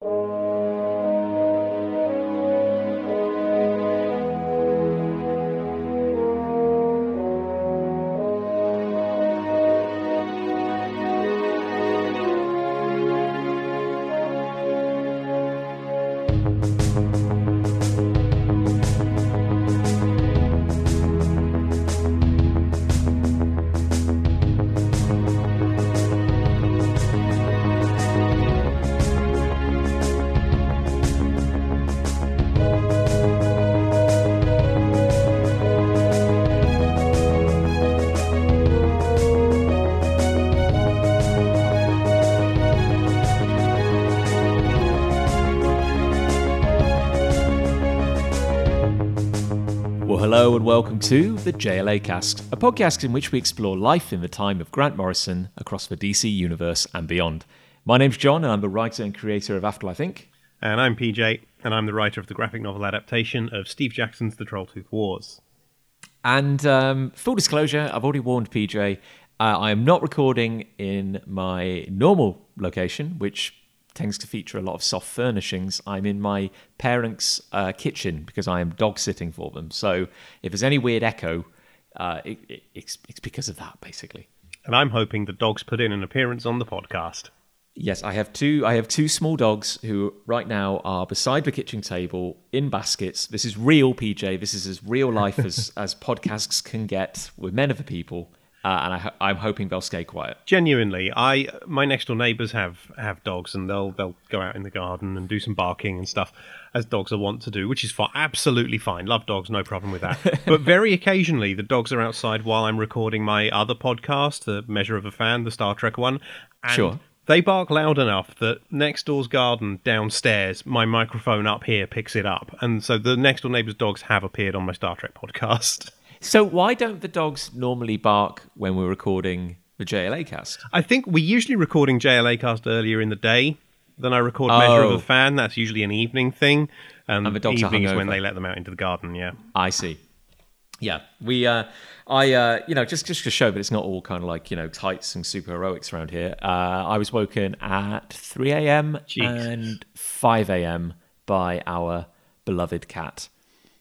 Well, hello and welcome to the JLA Cast, a podcast in which we explore life in the time of Grant Morrison across the DC universe and beyond. My name's Jon, and I'm the writer and creator of Afterlife Inc. And I'm PJ, and I'm the writer of the graphic novel adaptation of Steve Jackson's The Trolltooth Wars. And um, full disclosure, I've already warned PJ, uh, I am not recording in my normal location, which tends to feature a lot of soft furnishings. I'm in my parents' uh, kitchen because I am dog sitting for them. So if there's any weird echo, uh, it, it, it's, it's because of that, basically. And I'm hoping the dogs put in an appearance on the podcast. Yes, I have two. I have two small dogs who right now are beside the kitchen table in baskets. This is real, PJ. This is as real life as as podcasts can get with men of the people, Uh, and I, I'm hoping they'll stay quiet. Genuinely, I my next door neighbours have have dogs, and they'll they'll go out in the garden and do some barking and stuff, as dogs are wont to do, which is fi- absolutely fine. Love dogs, no problem with that. but very occasionally, the dogs are outside while I'm recording my other podcast, the Measure of a Fan, the Star Trek one. And Sure. They bark loud enough that next door's garden downstairs, my microphone up here picks it up, and so the next door neighbour's dogs have appeared on my Star Trek podcast. So why don't the dogs normally bark when we're recording the JLA cast? I think we're usually recording JLA cast earlier in the day than I record Measure of Oh. a Fan. That's usually an evening thing, and, And the dogs are evening is when they let them out into the garden. Yeah, I see. Yeah, we, uh, I, uh, you know, just just to show that it's not all kind of like you know tights and super heroics around here. Uh, I was woken at three a.m. And five a.m. by our beloved cat,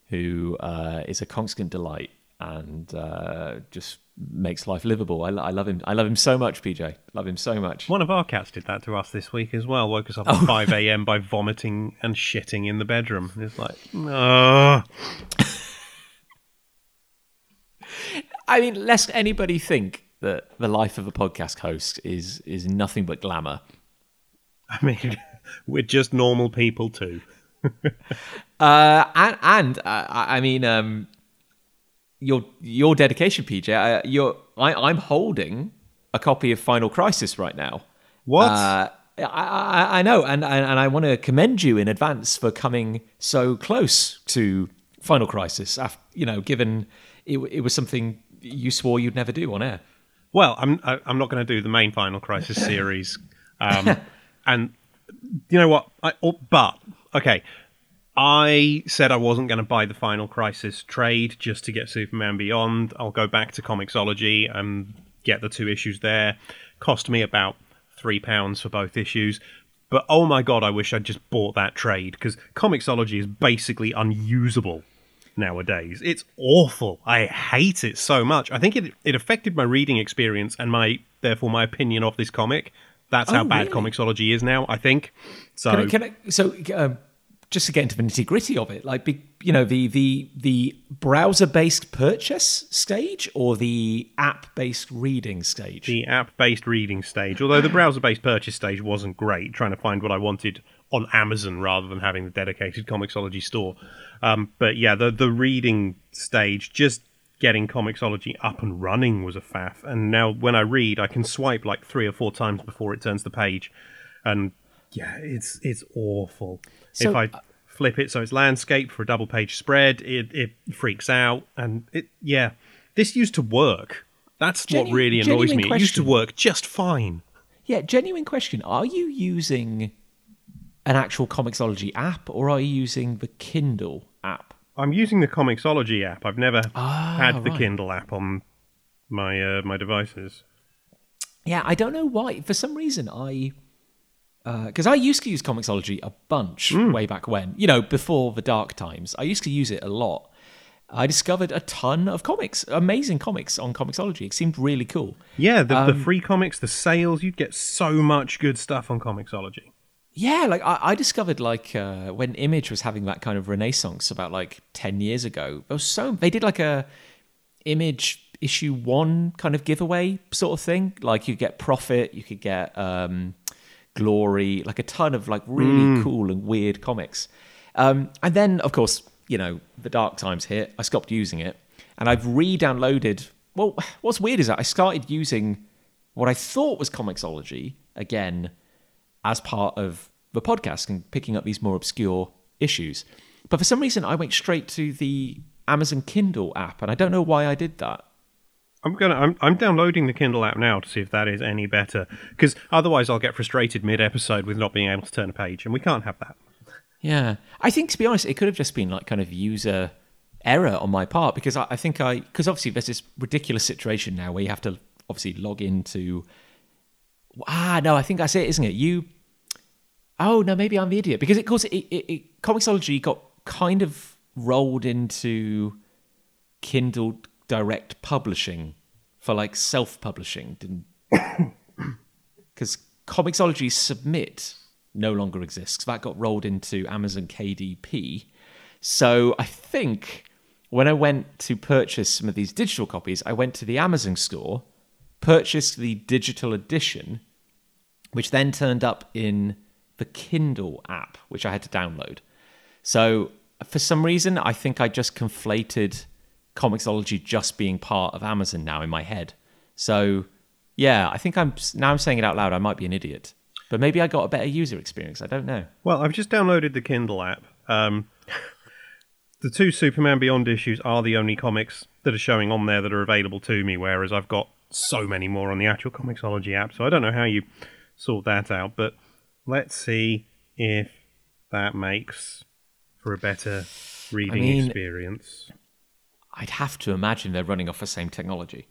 who uh, is a constant delight and uh, just makes life livable. I, I love him. I love him so much, PJ. Love him so much. one of our cats did that to us this week as well. Woke us up Oh. at five a.m. by vomiting and shitting in the bedroom. It's like. I mean, lest anybody think that the life of a podcast host is is nothing but glamour. I mean, we're just normal people too. Uh, and and uh, I I mean, um, your your dedication, PJ. Uh, you're, I, I'm holding a copy of Final Crisis right now. What? Uh, I, I, I know, and, and and I want to commend you in advance for coming so close to Final Crisis. af- You know, given it, it was something you swore you'd never do on air. Well, I'm I- I'm not going to do the main Final Crisis series, um, and you know what? I, oh, but okay, I said I wasn't going to buy the Final Crisis trade just to get Superman Beyond. I'll go back to Comixology and get the two issues there. Cost me about three pounds for both issues. But oh my god, I wish I'd just bought that trade because Comixology is basically unusable nowadays. It's awful. I hate it so much. I think it it affected my reading experience and my therefore my opinion of this comic. That's how Oh, bad really? Comixology is now. I think. So Can I, can I, so, um, just to get into the nitty gritty of it, like you know, the the the browser based purchase stage or the app based reading stage. the app-based reading stage, although the browser-based purchase stage wasn't great, trying to find what I wanted on Amazon rather than having the dedicated Comixology store. Um, but yeah, the the reading stage, just getting Comixology up and running was a faff. And now when I read, I can swipe like three or four times before it turns the page, and yeah, it's it's awful. So- if I flip it so it's landscape for a double page spread, it it freaks out, and it yeah, this used to work. That's Genu- what really annoys me. It used to work just fine. Yeah, genuine question: Are you using an actual Comixology app or are you using the Kindle app? I'm using the Comixology app. I've never Ah, had the right. Kindle app on my uh, my devices. Yeah, I don't know why. For some reason, I because I used to use Comixology a bunch way back when, you know, before the dark times. I used to use it a lot. I discovered a ton of comics, amazing comics on Comixology. It seemed really cool. Yeah, the, Um, the free comics, the sales, you'd get so much good stuff on Comixology. Yeah, like I, I discovered like uh, when Image was having that kind of renaissance about like ten years ago. There was so they did like a Image issue one kind of giveaway sort of thing. Like you get Prophet, you could get um, Glory, like a ton of like really cool and weird comics. Um, and then of course you know the dark times hit. I stopped using it, and I've re-downloaded. Well, what's weird is that I started using what I thought was Comixology again as part of the podcast and picking up these more obscure issues. But for some reason, I went straight to the Amazon Kindle app, and I don't know why I did that. I'm gonna. I'm, I'm downloading the Kindle app now to see if that is any better. Because otherwise, I'll get frustrated mid-episode with not being able to turn a page, and we can't have that. Yeah, I think to be honest, it could have just been like kind of user error on my part because I, I think I because obviously there's this ridiculous situation now where you have to obviously log into. Ah, no, I think that's it, isn't it? You. Oh no, maybe I'm the idiot because of course, it, it, it Comixology got kind of rolled into Kindle Direct Publishing for like self-publishing, didn't? Because Comixology Submit no longer exists. That got rolled into Amazon KDP. So I think when I went to purchase some of these digital copies, I went to the Amazon store, purchased the digital edition, which then turned up in the Kindle app, which I had to download. So for some reason, I think I just conflated Comixology just being part of Amazon now in my head. So yeah, I think I'm now I'm saying it out loud. I might be an idiot, but maybe I got a better user experience. I don't know. Well, I've just downloaded the Kindle app. Um, the two Superman Beyond issues are the only comics that are showing on there that are available to me, whereas I've got so many more on the actual Comixology app. So I don't know how you sort that out, but let's see if that makes for a better reading mean- experience. I'd have to imagine they're running off the same technology.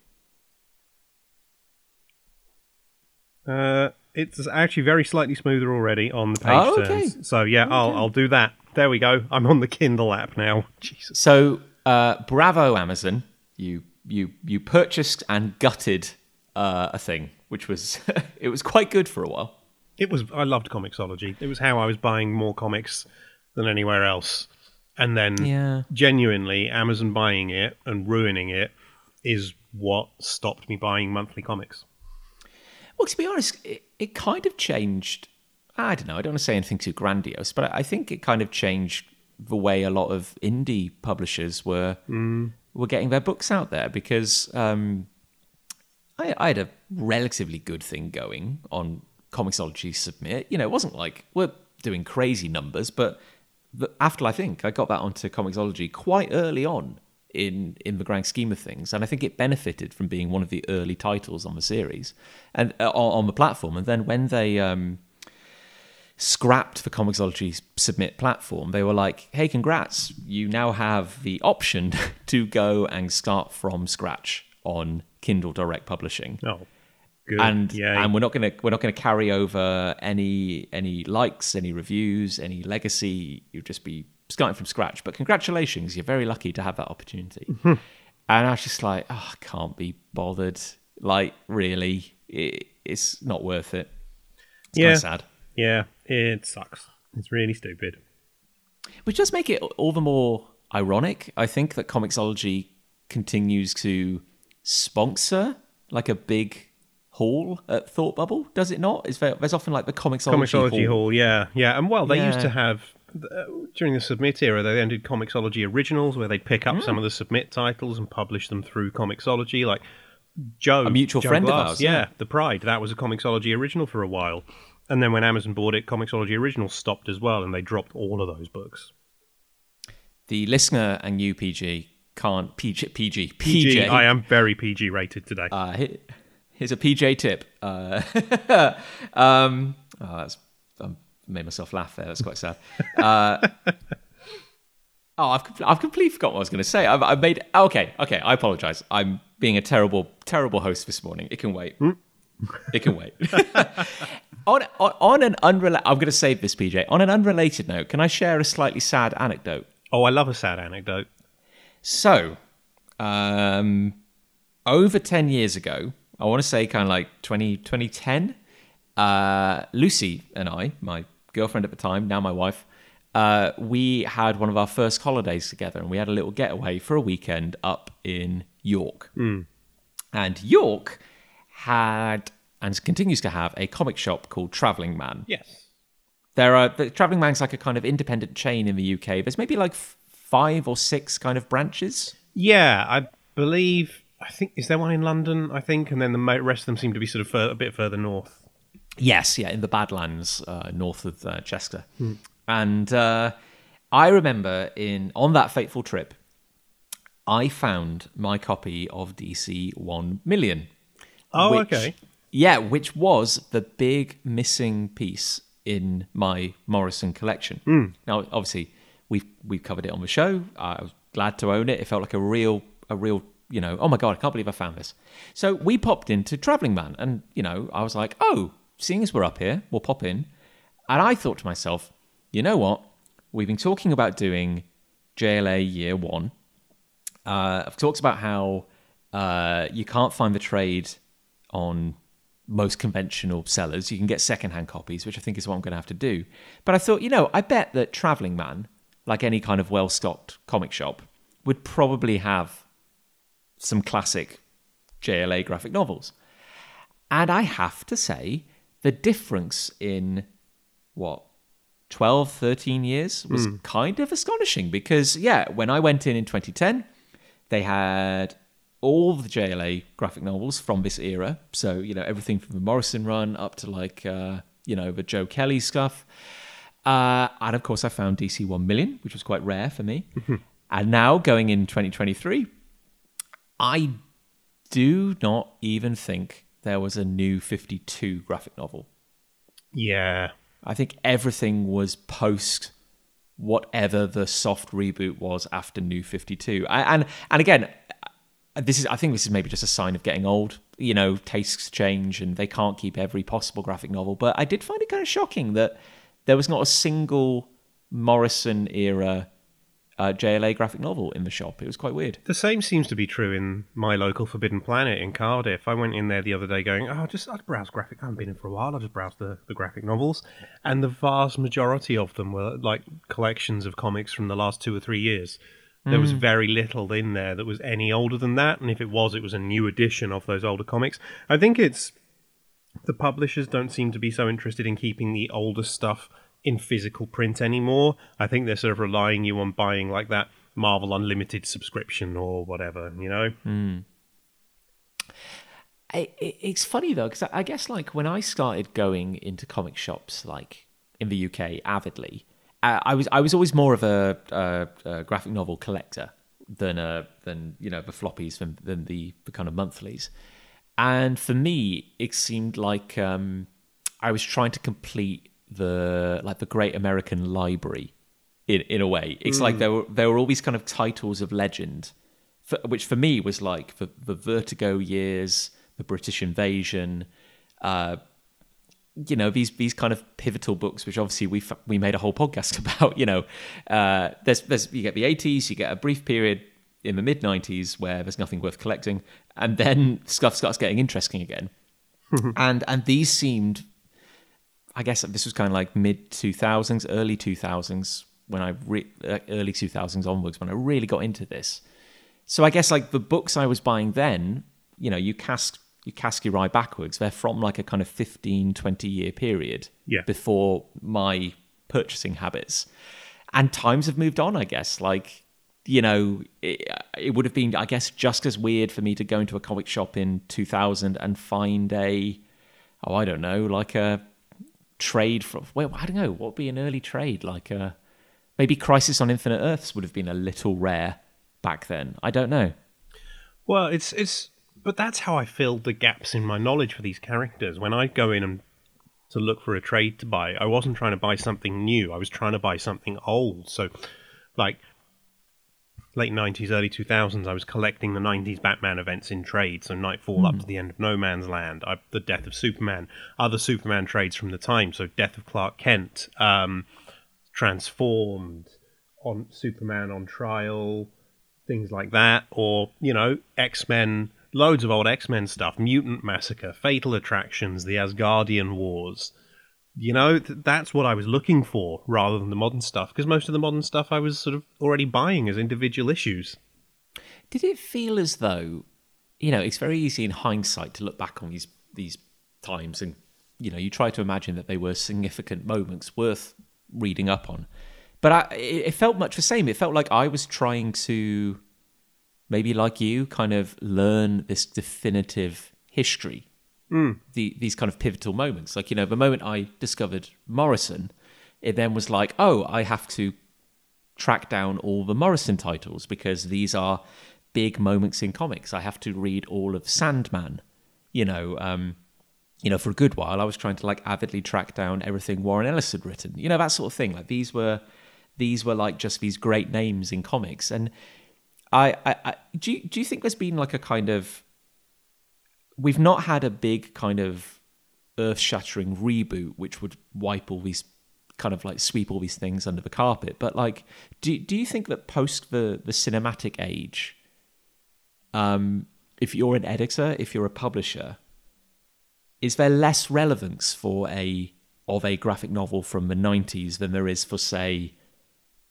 Uh, it's actually very slightly smoother already on the page Oh, okay. turns. So yeah, I'll I'll do that. There we go. I'm on the Kindle app now. Jesus. So uh, bravo, Amazon! You you you purchased and gutted uh, a thing, which was it was quite good for a while. It was. I loved Comixology. It was how I was buying more comics than anywhere else. And then, Yeah. genuinely, Amazon buying it and ruining it is what stopped me buying monthly comics. Well, to be honest, it, it kind of changed. I don't know. I don't want to say anything too grandiose, but I think it kind of changed the way a lot of indie publishers were were getting their books out there because um, I, I had a relatively good thing going on Comixology Submit. You know, it wasn't like we're doing crazy numbers, but after I think I got that onto Comixology quite early on in in the grand scheme of things, and I think it benefited from being one of the early titles on the series and uh, on, on the platform. And then when they um, scrapped the Comixology Submit platform, they were like, "Hey, congrats! You now have the option to go and start from scratch on Kindle Direct Publishing." Oh, good. and Yay. and we're not gonna we're not gonna carry over any any likes, any reviews, any legacy. You'll just be starting from scratch. But congratulations, you're very lucky to have that opportunity. and I was just like, oh, I can't be bothered. Like, really, it, it's not worth it. It's Yeah. kind of sad. yeah, it sucks. It's really stupid. Which does make it all the more ironic. I think that Comixology continues to sponsor like a big hall at Thought Bubble, does it not? Is there, there's often like the Comixology, Comixology hall. Hall, yeah, yeah. And well, they used to have uh, during the Submit era. They then did Comixology Originals, where they'd pick up Hmm. some of the Submit titles and publish them through Comixology, like Joe, A mutual Joe friend of ours, Yeah, yeah. the Pride. That was a Comixology original for a while, and then when Amazon bought it, Comixology Originals stopped as well, and they dropped all of those books. The listener and you, PG, can't PG PG PG, PJ. I am very PG rated today. Uh, here's a PJ tip. Uh, um, oh, that's I made myself laugh there. That's quite sad. Uh, oh, I've compl- I've completely forgotten what I was going to say. I've, I've made okay, okay. I apologize. I'm being a terrible terrible host this morning. It can wait. It can wait. on, on, on an unrelated, I'm going to save this, PJ. On an unrelated note, can I share a slightly sad anecdote? Oh, I love a sad anecdote. So, um, over 10 years ago, I want to say kind of like 20, 2010, uh, Lucy and I, my girlfriend at the time, now my wife, uh, we had one of our first holidays together and we had a little getaway for a weekend up in York. And York had and continues to have a comic shop called Travelling Man. Yes. There are the Travelling Man's like a kind of independent chain in the UK. There's maybe like f- five or six kind of branches. Yeah, I believe. I think is there one in London? I think, and then the rest of them seem to be sort of fur- a bit further north. Yes, yeah, in the Badlands, uh, north of uh, Chester. And uh, I remember in on that fateful trip, I found my copy of DC One Million. Oh, which- okay. Yeah, which was the big missing piece in my Morrison collection. Now, obviously, we've we've covered it on the show. I was glad to own it. It felt like a real a real you know. Oh my god, I can't believe I found this. So we popped into Traveling Man, and you know, I was like, oh, seeing as we're up here, we'll pop in. And I thought to myself, you know what? We've been talking about doing JLA Year One. Uh, I've talked about how uh, you can't find the trade on most conventional sellers. You can get secondhand copies, which I think is what I'm going to have to do. But I thought, you know, I bet that Traveling Man, like any kind of well stocked comic shop, would probably have some classic JLA graphic novels. And I have to say, the difference in what 12 13 years was kind of astonishing because yeah when i went in in 2010 they had all the jla graphic novels from this era. So you know everything from the morrison run up to like uh, you know the joe kelly stuff. Uh, and of course i found dc 1 million which was quite rare for me. And now going in 2023 i do not even think there was a new 52 graphic novel Yeah. I think everything was post whatever the soft reboot was after New 52. I, and and again, this is I think this is maybe just a sign of getting old. You know, tastes change and they can't keep every possible graphic novel. But I did find it kind of shocking that there was not a single Morrison era uh, JLA graphic novel in the shop. It was quite weird. The same seems to be true in my local Forbidden Planet in Cardiff. I went in there the other day going, oh, just I'll browse graphic. I haven't been in for a while. I'll just browse the, the graphic novels. And the vast majority of them were like collections of comics from the last two or three years. There was very little in there that was any older than that. And if it was, it was a new edition of those older comics. I think it's the publishers don't seem to be so interested in keeping the older stuff in physical print anymore. I think they're sort of relying you on buying like that Marvel Unlimited subscription or whatever, you know? I- I- it's funny though because I guess like when I started going into comic shops like in the UK avidly, uh, I was I was always more of a, a, a graphic novel collector than a than you know the floppies than, than the, the kind of monthlies, and for me it seemed like um, I was trying to complete the like the Great American Library in in a way. It's like there were there were all these kind of titles of legend, for, which for me was like the the Vertigo years, the British invasion, uh, you know these these kind of pivotal books, which obviously we f- we made a whole podcast about. You know, uh, there's there's you get the 80s, you get a brief period in the mid 90s where there's nothing worth collecting, and then stuff starts getting interesting again. and and these seemed I guess this was kind of like mid 2000s, early 2000s when I re- uh, early 2000s onwards when I really got into this. So I guess like the books I was buying then, you know, you cast you cast your eye backwards. They're from like a kind of 15, 20 year period Yeah. before my purchasing habits. And times have moved on, I guess. Like, you know, it, it would have been, I guess, just as weird for me to go into a comic shop in 2000 and find a, oh, I don't know, like a trade from, well, I don't know, what would be an early trade? Like a, maybe Crisis on Infinite Earths would have been a little rare back then. I don't know. Well, it's it's but that's how I filled the gaps in my knowledge for these characters. When I go in and to look for a trade to buy, I wasn't trying to buy something new. I was trying to buy something old. So, like, late 90s, early 2000s, I was collecting the 90s Batman events in trade. So Knightfall up to the end of No Man's Land, I, The Death of Superman, other Superman trades from the time. So Death of Clark Kent, um, Transformed, on Superman on Trial, things like that. Or, you know, X Men, loads of old X Men stuff, Mutant Massacre, Fatal Attractions, The Asgardian Wars you know th- that's what i was looking for rather than the modern stuff because most of the modern stuff i was sort of already buying as individual issues Did it feel as though, you know, it's very easy in hindsight to look back on these these times and you know you try to imagine that they were significant moments worth reading up on, but I, it, it felt much the same. It felt like I was trying to, maybe like you, kind of learn this definitive history. The, these kind of pivotal moments, like you know, the moment I discovered Morrison, it then was like, oh, I have to track down all the Morrison titles because these are big moments in comics. I have to read all of Sandman. You know, um, you know, for a good while, I was trying to like avidly track down everything Warren Ellis had written. You know, that sort of thing. Like these were, these were like just these great names in comics. And I, I, I do. You, do you think there's been like a kind of we've not had a big kind of earth-shattering reboot which would wipe all these kind of like sweep all these things under the carpet. But like do do you think that post the the cinematic age um if you're an editor if you're a publisher is there less relevance for a of a graphic novel from the 90s than there is for say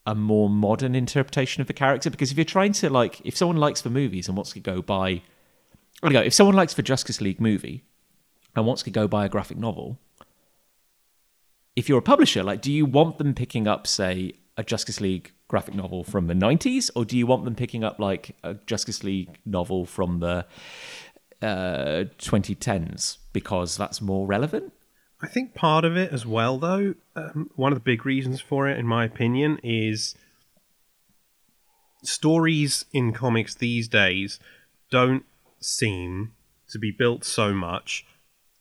a more modern interpretation of the character? Because if you're trying to like if someone likes the movies and wants to go buy I go, if someone likes the Justice League movie and wants to go buy a graphic novel, if you're a publisher, like, do you want them picking up, say, a Justice League graphic novel from the 90s, or do you want them picking up, like, a Justice League novel from the uh, 2010s because that's more relevant? I think part of it as well, though, um, one of the big reasons for it, in my opinion, is stories in comics these days don't seem to be built so much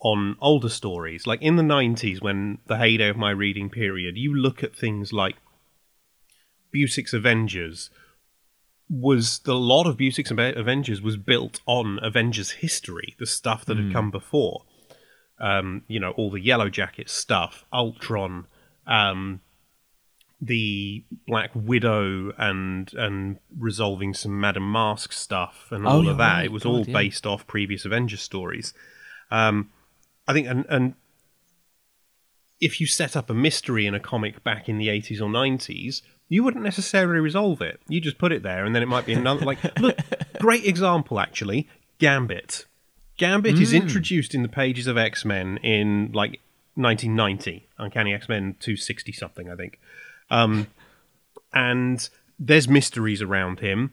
on older stories. Like in the 90s, when the heyday of my reading period, you look at things like Busiek's Avengers was the lot of Busiek's Avengers was built on Avengers history, the stuff that had come before. Um, you know, all the Yellow Jacket stuff, Ultron, um, the Black Widow, and and resolving some Madame Masque stuff, and Oh, all of that. right. It was God, all yeah. based off previous Avengers stories. Um, I think, and, and if you set up a mystery in a comic back in the 80s or 90s, you wouldn't necessarily resolve it. You just put it there, and then it might be another. like, look, great example actually. Gambit. Gambit is introduced in the pages of X Men in like 1990, Uncanny X Men 260 something, I think. Um, and there's mysteries around him,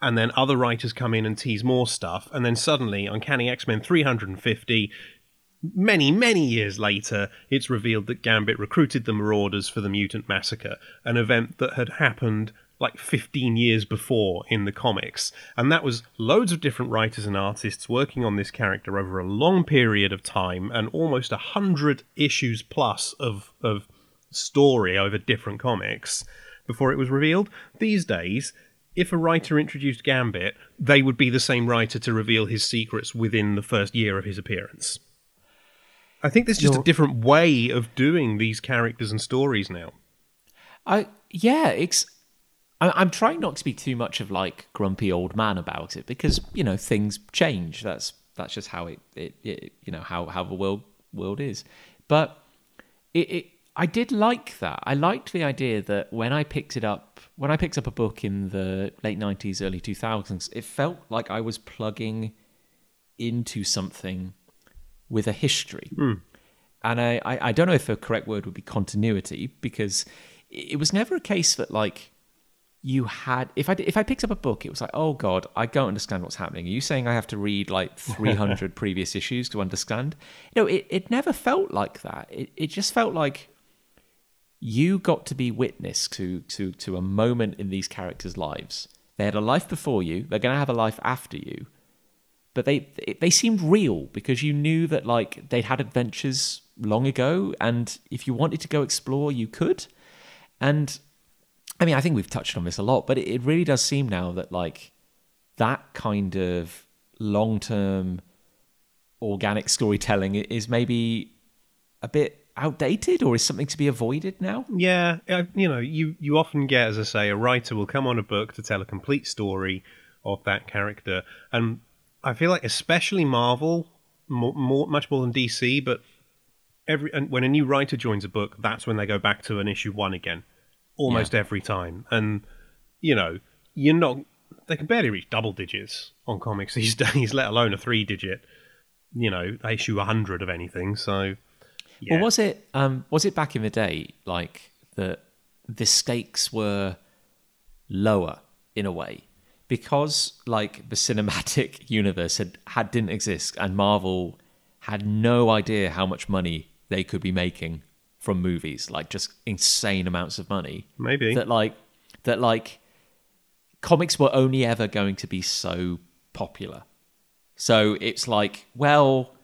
and then other writers come in and tease more stuff, and then suddenly Uncanny X Men 350 many, many years later, it's revealed that Gambit recruited the Marauders for the Mutant Massacre, an event that had happened like 15 years before in the comics. And that was loads of different writers and artists working on this character over a long period of time and almost a hundred issues plus of, of story over different comics before it was revealed. These days, if a writer introduced Gambit, they would be the same writer to reveal his secrets within the first year of his appearance. I think there's just a You're- different way of doing these characters and stories now. I yeah, it's. I, I'm trying not to be too much of like grumpy old man about it because you know things change. That's that's just how it, it, it you know how how the world world is. But it, it I did like that. I liked the idea that when I picked it up, when I picked up a book in the late '90s, early 2000s, it felt like I was plugging into something with a history. Hmm. And I, I, I don't know if a correct word would be continuity because it was never a case that like you had if I if I picked up a book, it was like, oh god, I don't understand what's happening. Are you saying I have to read like three hundred previous issues to understand? No, it, it never felt like that. It it just felt like you got to be witness to to to a moment in these characters' lives. They had a life before you. They're going to have a life after you but they they seemed real because you knew that like they'd had adventures long ago and if you wanted to go explore you could and I mean, I think we've touched on this a lot, but it, really does seem now that like that kind of long term organic storytelling is maybe a bit outdated or is something to be avoided now? Yeah, you know, you you often get, as I say, a writer will come on a book to tell a complete story of that character, and I feel like especially Marvel, more, more much more than DC, but every and when a new writer joins a book, that's when they go back to an issue one again, almost Yeah. every time, and you know, you're not. They can barely reach double digits on comics these days, let alone a three digit. You know, issue hundred of anything. So, yeah. Well, was it um, was it back in the day like that the stakes were lower in a way because like the cinematic universe had, had didn't exist and Marvel had no idea how much money they could be making from movies, like just insane amounts of money. Maybe. that like that like comics were only ever going to be so popular. So it's like, well,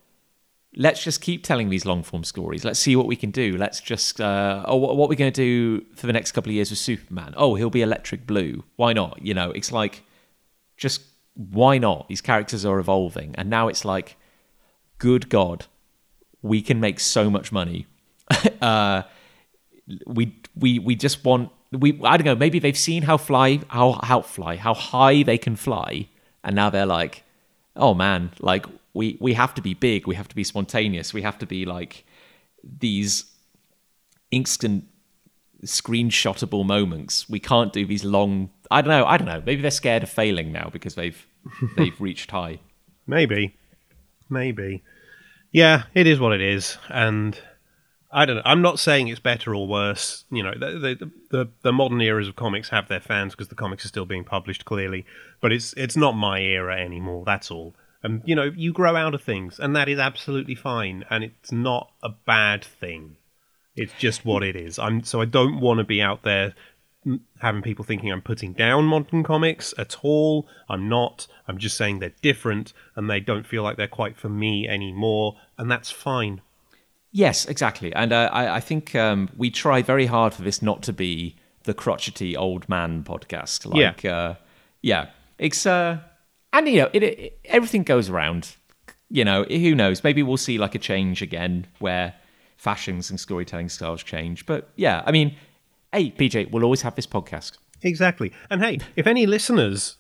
let's just keep telling these long form stories. Let's see what we can do. Let's just, uh, oh, what, what are we going to do for the next couple of years with Superman? Oh, he'll be electric blue. Why not? You know, it's like, just why not? These characters are evolving. And now it's like, good God, we can make so much money. uh, we, we, we just want, we, I don't know, maybe they've seen how fly, how, how fly, how high they can fly. And now they're like, oh man, like we we have to be big, we have to be spontaneous, we have to be like these instant screenshotable moments. We can't do these long. I don't know. I don't know. Maybe they're scared of failing now because they've they've reached high. Maybe. Maybe. Yeah, it is what it is. And I don't know. I'm not saying it's better or worse. You know, the the, the, the modern eras of comics have their fans because the comics are still being published clearly, but it's it's not my era anymore. That's all. And you know, you grow out of things, and that is absolutely fine, and it's not a bad thing. It's just what it is. I'm so I don't want to be out there having people thinking I'm putting down modern comics at all. I'm not. I'm just saying they're different and they don't feel like they're quite for me anymore, and that's fine. Yes, exactly. And uh, I, I think um, we try very hard for this not to be the crotchety old man podcast. Like, yeah, uh, yeah, it's uh, and you know, it, it everything goes around. You know, who knows? Maybe we'll see like a change again where fashions and storytelling styles change. But yeah, I mean, hey, PJ, we'll always have this podcast. Exactly. And hey, if any listeners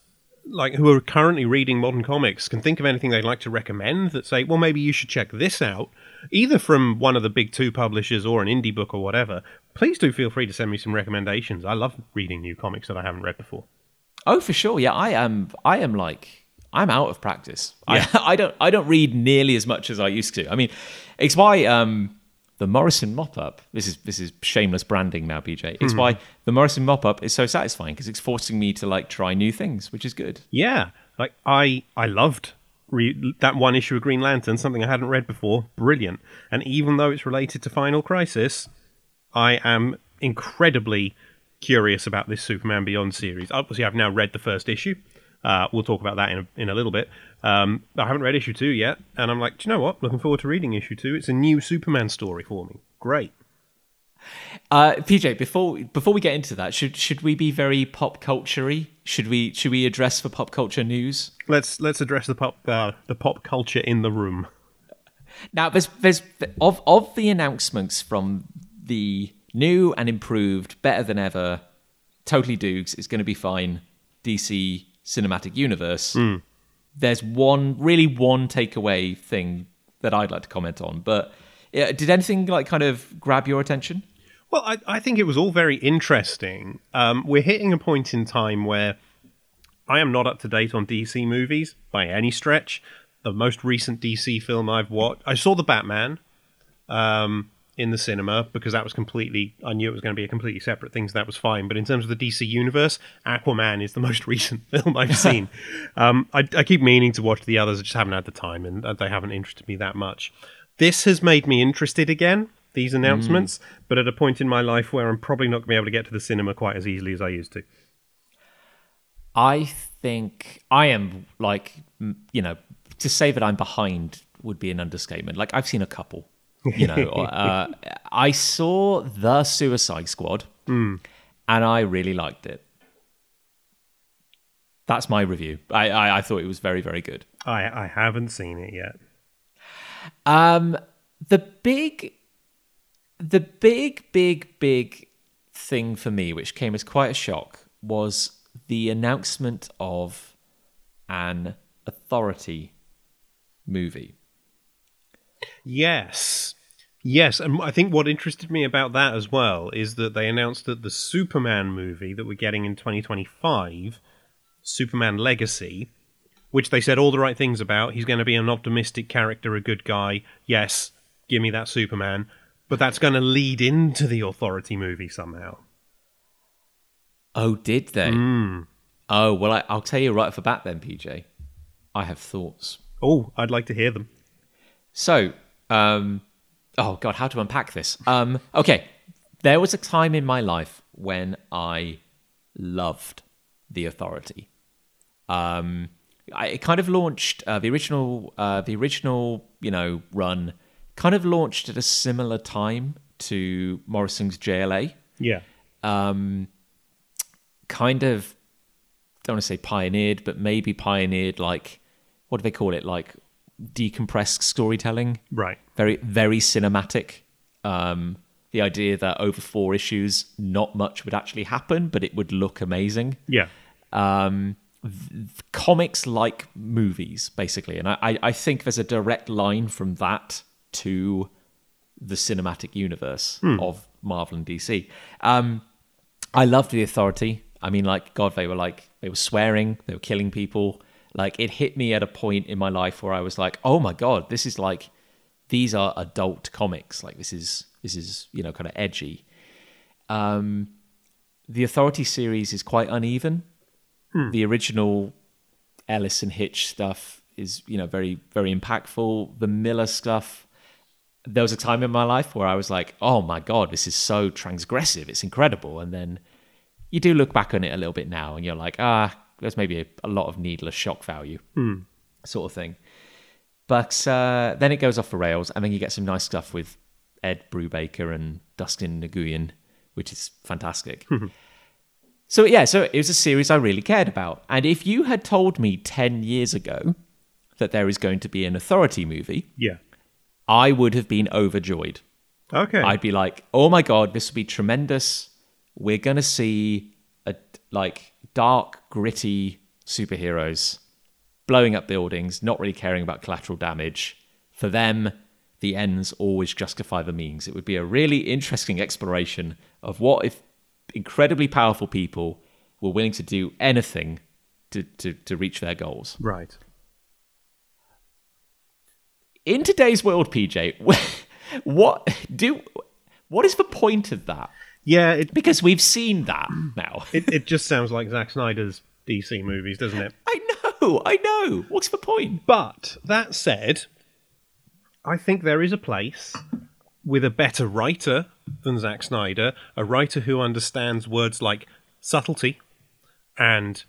like who are currently reading modern comics can think of anything they'd like to recommend that say, well, maybe you should check this out, either from one of the big two publishers or an indie book or whatever, please do feel free to send me some recommendations. I love reading new comics that I haven't read before. Oh, for sure. Yeah, I am. I am like I'm out of practice. I, I don't. I don't read nearly as much as I used to. I mean, it's why um, the Morrison mop up. This is this is shameless branding now, PJ. It's why the Morrison mop up is so satisfying because it's forcing me to like try new things, which is good. Yeah, like I I loved re- that one issue of Green Lantern, something I hadn't read before. Brilliant. And even though it's related to Final Crisis, I am incredibly curious about this Superman Beyond series. Obviously, I've now read the first issue. Uh, we'll talk about that in a, in a little bit. Um, I haven't read issue two yet, and I'm like, do you know what? Looking forward to reading issue two. It's a new Superman story for me. Great. Uh, PJ, before before we get into that, should should we be very pop culture-y? Should we should we address for pop culture news? Let's let's address the pop uh, the pop culture in the room. Now, there's there's of of the announcements from the new and improved, better than ever, totally Dukes is going to be fine. DC cinematic universe. There's one really one takeaway thing that I'd like to comment on. But yeah, did anything like kind of grab your attention? Well, I, I think it was all very interesting. Um, we're hitting a point in time where I am not up to date on DC movies by any stretch. The most recent DC film I've watched, I saw the Batman um, in the cinema because that was completely. I knew it was going to be a completely separate thing, so that was fine. But in terms of the DC universe, Aquaman is the most recent film I've seen. um, I, I keep meaning to watch the others, I just haven't had the time, and they haven't interested me that much. This has made me interested again. These announcements, but at a point in my life where I'm probably not going to be able to get to the cinema quite as easily as I used to. I think I am like you know to say that I'm behind would be an understatement. Like I've seen a couple. You know, uh, I saw the Suicide Squad, and I really liked it. That's my review. I, I, I thought it was very, very good. I, I haven't seen it yet. Um, the big, the big, big, big thing for me, which came as quite a shock, was the announcement of an authority movie. Yes. Yes, and I think what interested me about that as well is that they announced that the Superman movie that we're getting in 2025, Superman Legacy, which they said all the right things about, he's going to be an optimistic character, a good guy. Yes, give me that Superman. But that's going to lead into the Authority movie somehow. Oh, did they? Oh, well, I, I'll tell you right off the bat then, PJ. I have thoughts. Oh, I'd like to hear them. So, um, oh God, how to unpack this? Um, okay, there was a time in my life when I loved the Authority. Um, I, it kind of launched uh, the original, uh, the original, you know, run. Kind of launched at a similar time to Morrison's JLA. Yeah. Um, kind of, don't want to say pioneered, but maybe pioneered like, what do they call it? Like decompressed storytelling. Right. very very cinematic. Um the idea that over four issues not much would actually happen but it would look amazing. Yeah. um th- comics like movies basically. And I, I i think there's a direct line from that to the cinematic universe of marvel and dc um i loved the authority. I mean like god they were like they were swearing they were killing people like it hit me at a point in my life where i was like oh my god this is like these are adult comics. Like this is this is you know kind of edgy. Um the authority series is quite uneven. The original ellis and hitch stuff is you know very very impactful. The millar stuff there was a time in my life where i was like oh my god this is so transgressive. It's incredible. And then you do look back on it a little bit now and you're like ah there's maybe a, a lot of needless shock value sort of thing but uh, then it goes off the rails, and then you get some nice stuff with Ed Brubaker and Dustin Nguyen, which is fantastic. so yeah, so it was a series I really cared about. And if you had told me ten years ago that there is going to be an Authority movie, Yeah. I would have been overjoyed. Okay. I'd be like, "Oh my god, this will be tremendous. We're going to see a like dark, gritty superheroes blowing up buildings, not really caring about collateral damage. For them, the ends always justify the means. It would be a really interesting exploration of what if incredibly powerful people were willing to do anything to, to, to reach their goals. right. In today's world, PJ, what do what is the point of that? Yeah, it, Because we've seen that now. it, it just sounds like Zack Snyder's DC movies, doesn't it? I know, I know. What's the point? But that said, I think there is a place with a better writer than Zack Snyder, a writer who understands words like subtlety and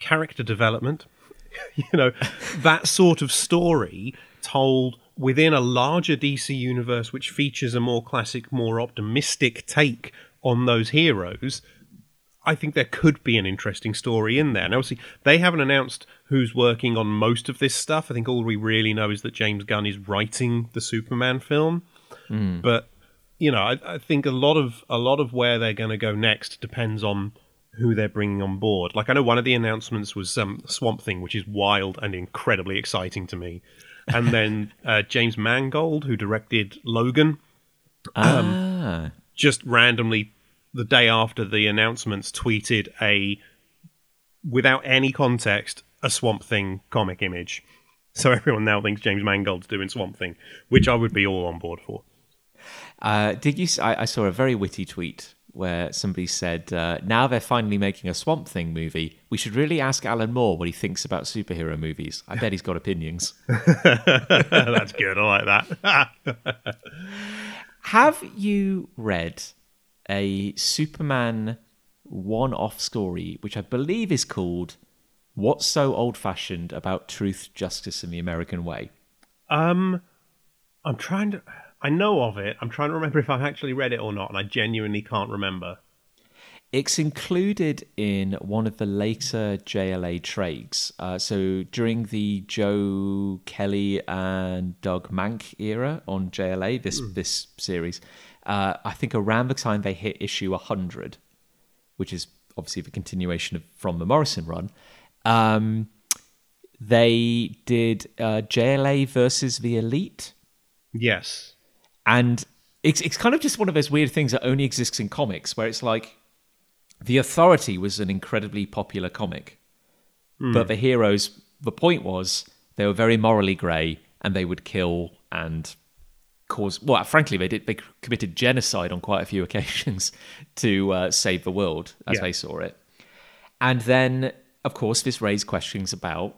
character development. you know, that sort of story told within a larger DC universe which features a more classic, more optimistic take on those heroes. I think there could be an interesting story in there. Now, obviously, they haven't announced who's working on most of this stuff. I think all we really know is that James Gunn is writing the Superman film. But you know, I, I think a lot of a lot of where they're going to go next depends on who they're bringing on board. Like I know one of the announcements was um, Swamp Thing, which is wild and incredibly exciting to me. And then uh, James Mangold, who directed Logan, ah, just randomly the day after the announcements tweeted a without any context a swamp thing comic image so everyone now thinks james mangold's doing swamp thing which i would be all on board for uh, did you? I, I saw a very witty tweet where somebody said, uh, "Now they're finally making a Swamp Thing movie. We should really ask Alan Moore what he thinks about superhero movies. I bet he's got opinions." that's good i like that Have you read a Superman one-off story, which I believe is called "What's So Old-Fashioned About Truth, Justice, and the American Way"? um i'm trying to i know of it i'm trying to remember if i've actually read it or not and i genuinely can't remember it's included in one of the later JLA trades. Uh, so during the Joe Kelly and Doug Mahnke era on JLA, this this series, uh, I think around the time they hit issue 100, which is obviously the continuation of, from the Morrison run, um, they did uh, JLA versus the Elite. Yes. And it's, it's kind of just one of those weird things that only exists in comics, where it's like the Authority was an incredibly popular comic, but the heroes, the point was they were very morally grey and they would kill and cause. Well, frankly, they did. They committed genocide on quite a few occasions to uh, save the world, as Yeah. they saw it. And then, of course, this raised questions about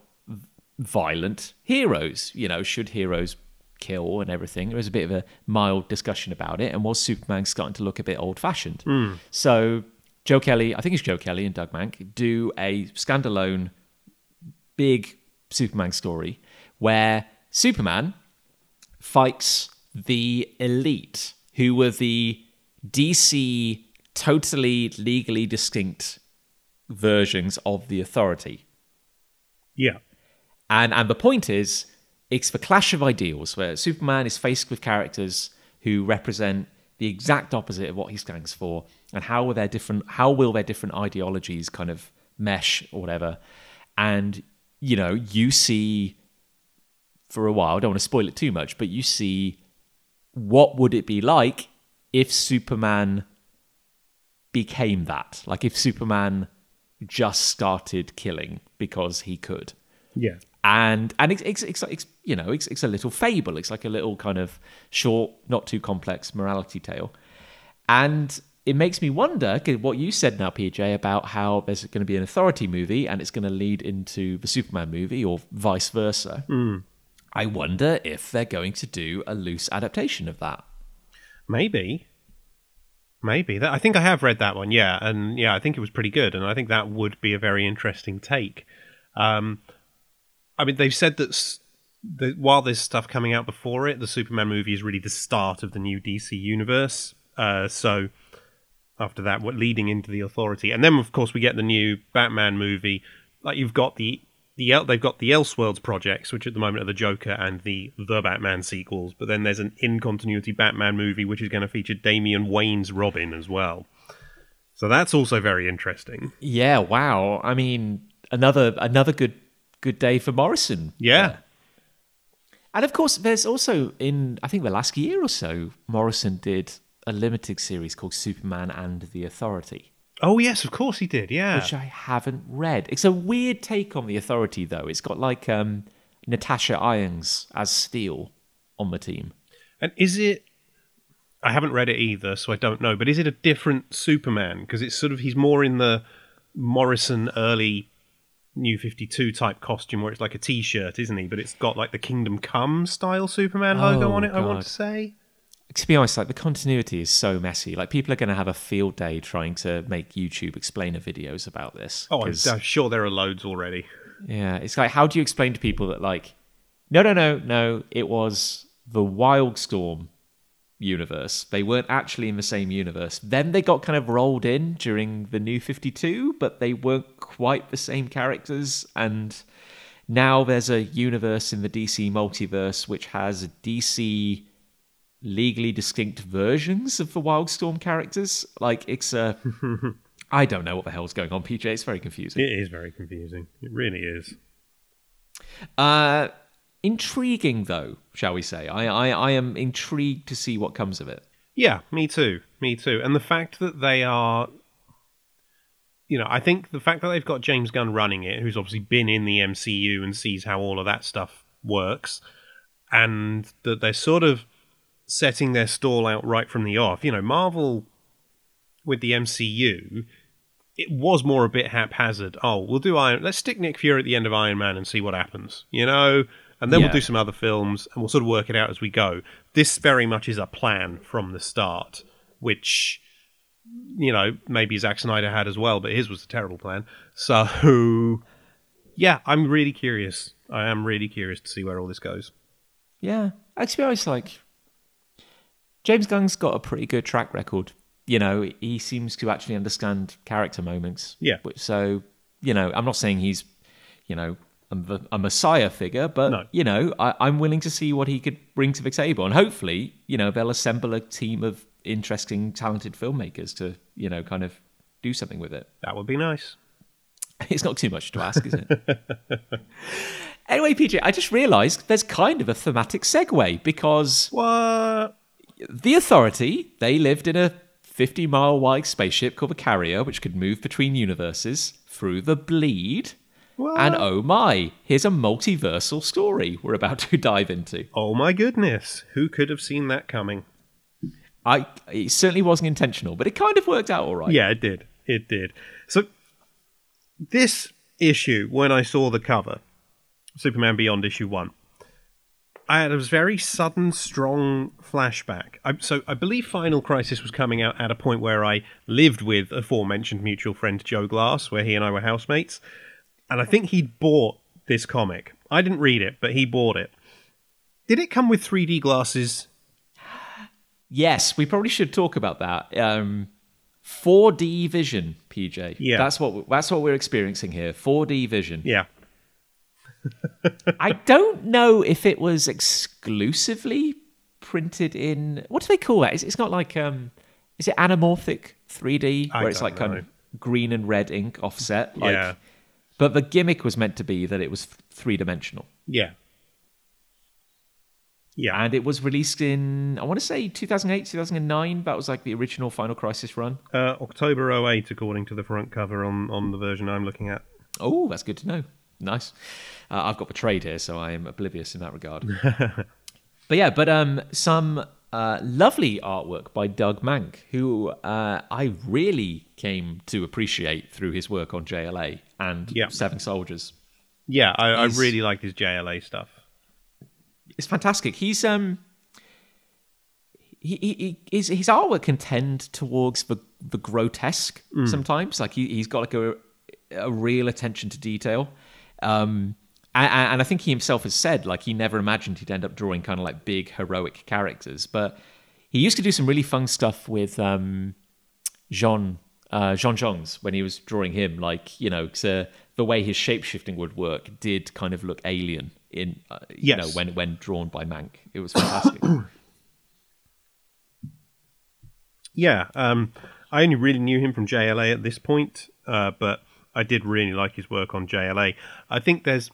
violent heroes. You know, should heroes kill and everything? There was a bit of a mild discussion about it, and was Superman starting to look a bit old fashioned? Hmm. So, Joe Kelly, I think it's Joe Kelly and Doug Mahnke, do a standalone big Superman story where Superman fights the elite, who were the DC totally legally distinct versions of the authority. Yeah. And and the point is, it's the clash of ideals where Superman is faced with characters who represent the exact opposite of what he stands for, and how will their different how will their different ideologies kind of mesh or whatever. And you know, you see for a while, I don't want to spoil it too much, but you see what would it be like if Superman became that? Like if Superman just started killing because he could Yeah. And and it's, it's, it's, it's you know it's, it's a little fable it's like a little kind of short not too complex morality tale and it makes me wonder what you said now pj about how there's going to be an authority movie and it's going to lead into the superman movie or vice versa i wonder if they're going to do a loose adaptation of that Maybe. Maybe. That I think I have read that one, yeah. And yeah, I think it was pretty good and I think that would be a very interesting take. Um I mean they've said that the, while there's stuff coming out before it, the Superman movie is really the start of the new DC universe. Uh so after that, what leading into the Authority, and then of course we get the new Batman movie. Like you've got the the they've got the Elseworlds projects, which at the moment are the Joker and the the Batman sequels. But then there's an in continuity Batman movie, which is going to feature Damian Wayne's Robin as well. So that's also very interesting. yeah wow i mean another another good good day for morrison Yeah, And of course, there's also in I think the last year or so, Morrison did a limited series called Superman and the Authority, Oh yes, of course he did. Yeah. which I haven't read. It's a weird take on the Authority, though. It's got like um, Natasha Irons as Steel on the team. And is it? I haven't read it either, so I don't know. But is it a different Superman? Because it's sort of he's more in the Morrison early New Fifty Two type costume, where it's like a T-shirt, isn't he? But it's got like the Kingdom Come style Superman logo Oh, on it. I want to say. To be honest, like the continuity is so messy. Like people are going to have a field day trying to make YouTube explainer videos about this. Oh, I'm, I'm sure there are loads already. Yeah, it's like how do you explain to people that like, no, no, no, no, it was the Wildstorm universe. They weren't actually in the same universe. Then they got kind of rolled in during the New Fifty Two, but they weren't quite the same characters. And now there's a universe in the DC multiverse which has DC legally distinct versions of the Wildstorm characters. Like it's a. I don't know what the hell's going on, PJ. It's very confusing. It is very confusing. It really is. Uh, intriguing, though, shall we say? I, I, I am intrigued to see what comes of it. Yeah, me too. Me too. And the fact that they are, you know, I think the fact that they've got James Gunn running it, who's obviously been in the MCU and sees how all of that stuff works, and that they're sort of setting their stall out right from the off. You know, Marvel with the MCU, it was more a bit haphazard. Oh, we'll do Iron. Let's stick Nick Fury at the end of Iron Man and see what happens. You know, and then Yeah. we'll do some other films and we'll sort of work it out as we go. This very much is a plan from the start, which you know maybe Zack Snyder had as well, but his was a terrible plan. So yeah, I'm really curious. I am really curious to see where all this goes. Yeah. Actually, I was like, James Gunn's got a pretty good track record you know, he seems to actually understand character moments. Yeah. So, you know, I'm not saying he's, you know, a, messiah figure, but No. you know, I, I'm willing to see what he could bring to Vixable, and hopefully, you know, they'll assemble a team of interesting, talented filmmakers to, you know, kind of do something with it. That would be nice. It's not too much to ask, is it? anyway, PJ, I just realised there's kind of a thematic segue because What? the Authority, they lived in a 50 mile wide spaceship called the Carrier, which could move between universes through the bleed. What? And oh my, here's a multiversal story we're about to dive into. Oh my goodness. Who could have seen that coming? I it certainly wasn't intentional, but it kind of worked out all right. Yeah, it did. It did. So, this issue, when I saw the cover, Superman Beyond issue one, I had a very sudden, strong flashback. I, so, I believe Final Crisis was coming out at a point where I lived with aforementioned mutual friend Joe Glass, where he and I were housemates. And I think he'd bought this comic. I didn't read it, but he bought it. Did it come with 3D glasses? Yes, we probably should talk about that. Um, 4D vision, PJ. Yeah. that's what that's what we're experiencing here. 4D vision. Yeah. I don't know if it was exclusively printed in what do they call that? It's, it's not like um, is it anamorphic 3D where it's like kind of green and red ink offset. Like, Yeah. But the gimmick was meant to be that it was three dimensional, Yeah. Yeah. and it was released in I want to say 2008, 2009. That was like the original Final Crisis run. Uh, October 08, according to the front cover on, on the version I'm looking at. Oh, that's good to know. Nice. Uh, I've got the trade here, so I am oblivious in that regard. but yeah, but um, some uh, lovely artwork by Doug Mahnke, who uh, I really came to appreciate through his work on JLA and Yeah. Seven Soldiers. Yeah, I, I really like his JLA stuff. It's fantastic. He's um. He, he, he, his, his artwork can tend towards the, the grotesque sometimes. Like he, he's got like a, a real attention to detail. Um, and, and I think he himself has said like he never imagined he'd end up drawing kind of like big heroic characters. But he used to do some really fun stuff with um, J'onn uh, J'onn J'onzz when he was drawing him. Like you know, 'cause, uh, the way his shape shifting would work did kind of look alien in uh, you know when when drawn by Mahnke. It was fantastic. Yeah, um, I only really knew him from JLA at this point, uh, but I did really like his work on JLA. I think there's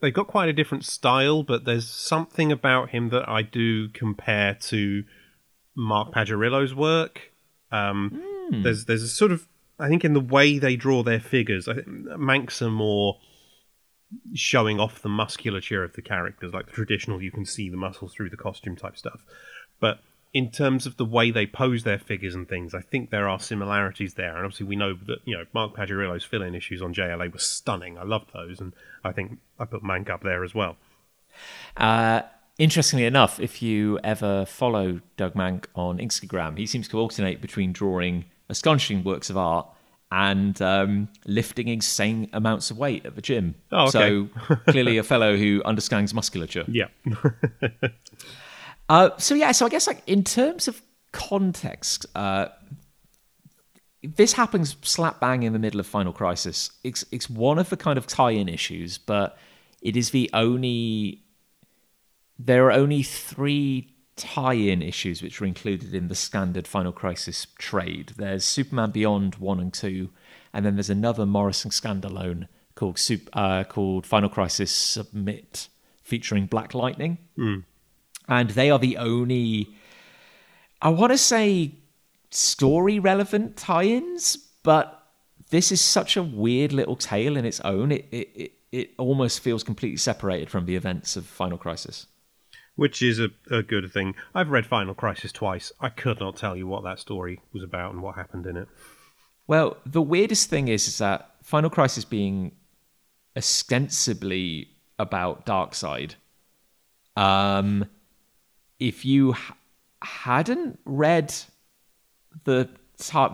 they've got quite a different style, but there's something about him that I do compare to Mark Pajarillo's work. Um, There's there's a sort of I think in the way they draw their figures, I think Mahnke's are more showing off the musculature of the characters, like the traditional you can see the muscles through the costume type stuff. But in terms of the way they pose their figures and things, I think there are similarities there. And obviously, we know that you know Mark Pajarillo's fill-in issues on JLA were stunning. I loved those, and I think I put Mahnke up there as well. Uh, interestingly enough, if you ever follow Doug Mahnke on Instagram, he seems to alternate between drawing astonishing works of art and um, lifting insane amounts of weight at the gym. Oh, okay. So clearly a fellow who understands musculature. Yeah, Uh, so yeah, so I guess like in terms of context, uh, this happens slap bang in the middle of Final Crisis. It's it's one of the kind of tie-in issues, but it is the only. There are only three tie-in issues which are included in the standard Final Crisis trade. There's Superman Beyond one and two, and then there's another Morrison standalone called uh, called Final Crisis Submit, featuring Black Lightning and they are the only i want to say story relevant tie-ins but this is such a weird little tale in its own it, it, it, it almost feels completely separated from the events of final crisis which is a, a good thing. I've read Final Crisis twice. I could not tell you what that story was about and what happened in it. well the weirdest thing is, is that final crisis being ostensibly about darkseid um if you hadn't read the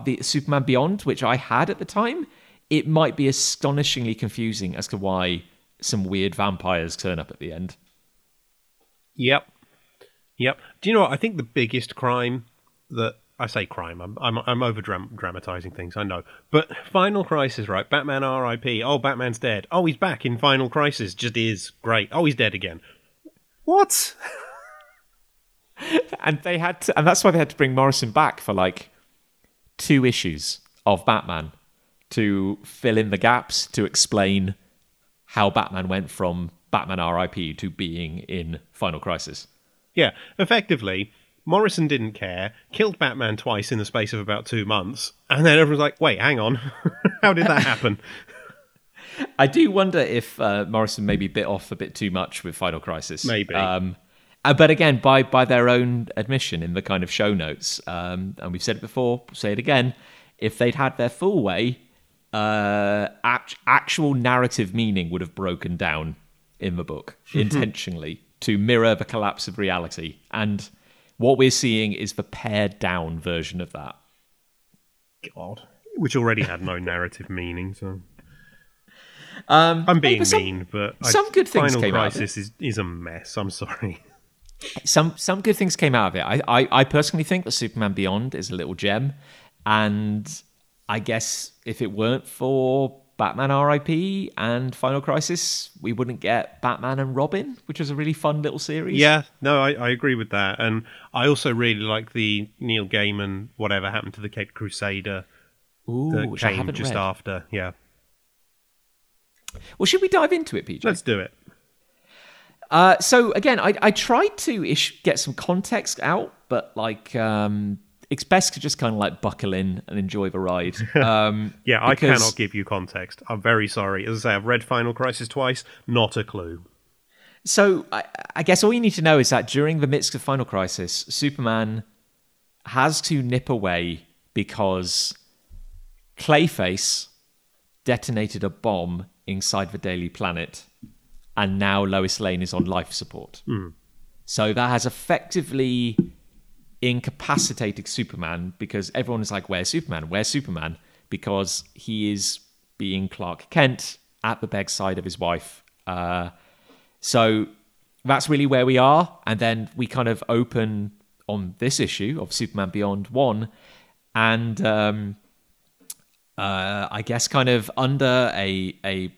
the Superman Beyond, which I had at the time, it might be astonishingly confusing as to why some weird vampires turn up at the end. Yep. Yep. Do you know what? I think the biggest crime that I say crime. I'm I'm, I'm over dramatizing things. I know, but Final Crisis, right? Batman R.I.P. Oh, Batman's dead. Oh, he's back in Final Crisis. Just is great. Oh, he's dead again. What? and they had to, and that's why they had to bring Morrison back for like two issues of Batman to fill in the gaps to explain how Batman went from Batman RIP to being in Final Crisis. Yeah, effectively, Morrison didn't care, killed Batman twice in the space of about two months, and then everyone's like, wait, hang on. how did that happen? I do wonder if uh, Morrison maybe bit off a bit too much with Final Crisis. Maybe. Um, uh, but again, by by their own admission in the kind of show notes, um, and we've said it before, say it again. If they'd had their full way, uh, act- actual narrative meaning would have broken down in the book intentionally to mirror the collapse of reality. And what we're seeing is the pared down version of that. God, which already had no narrative meaning. So um, I'm being but some, mean, but some I, good things Final came out of Crisis is is a mess. I'm sorry. Some some good things came out of it. I, I, I personally think that Superman Beyond is a little gem, and I guess if it weren't for Batman R.I.P. and Final Crisis, we wouldn't get Batman and Robin, which was a really fun little series. Yeah, no, I, I agree with that, and I also really like the Neil Gaiman whatever happened to the Cape Crusader Ooh, that which came just read. after. Yeah, Well, should we dive into it, PJ? let's do it. Uh, so again, I, I tried to ish, get some context out, but like um, it's best to just kind of like buckle in and enjoy the ride. Um, Yeah, I because- cannot give you context. I'm very sorry. As I say, I've read Final Crisis twice. Not a clue. So I, I guess all you need to know is that during the midst of Final Crisis, Superman has to nip away because Clayface detonated a bomb inside the Daily Planet, and now Lois Lane is on life support. So that has effectively incapacitated Superman because everyone is like, "Where's Superman? Where's Superman?" Because he is being Clark Kent at the bedside of his wife. Uh, so that's really where we are. And then we kind of open on this issue of Superman Beyond 1. And um, uh, I guess kind of under a, a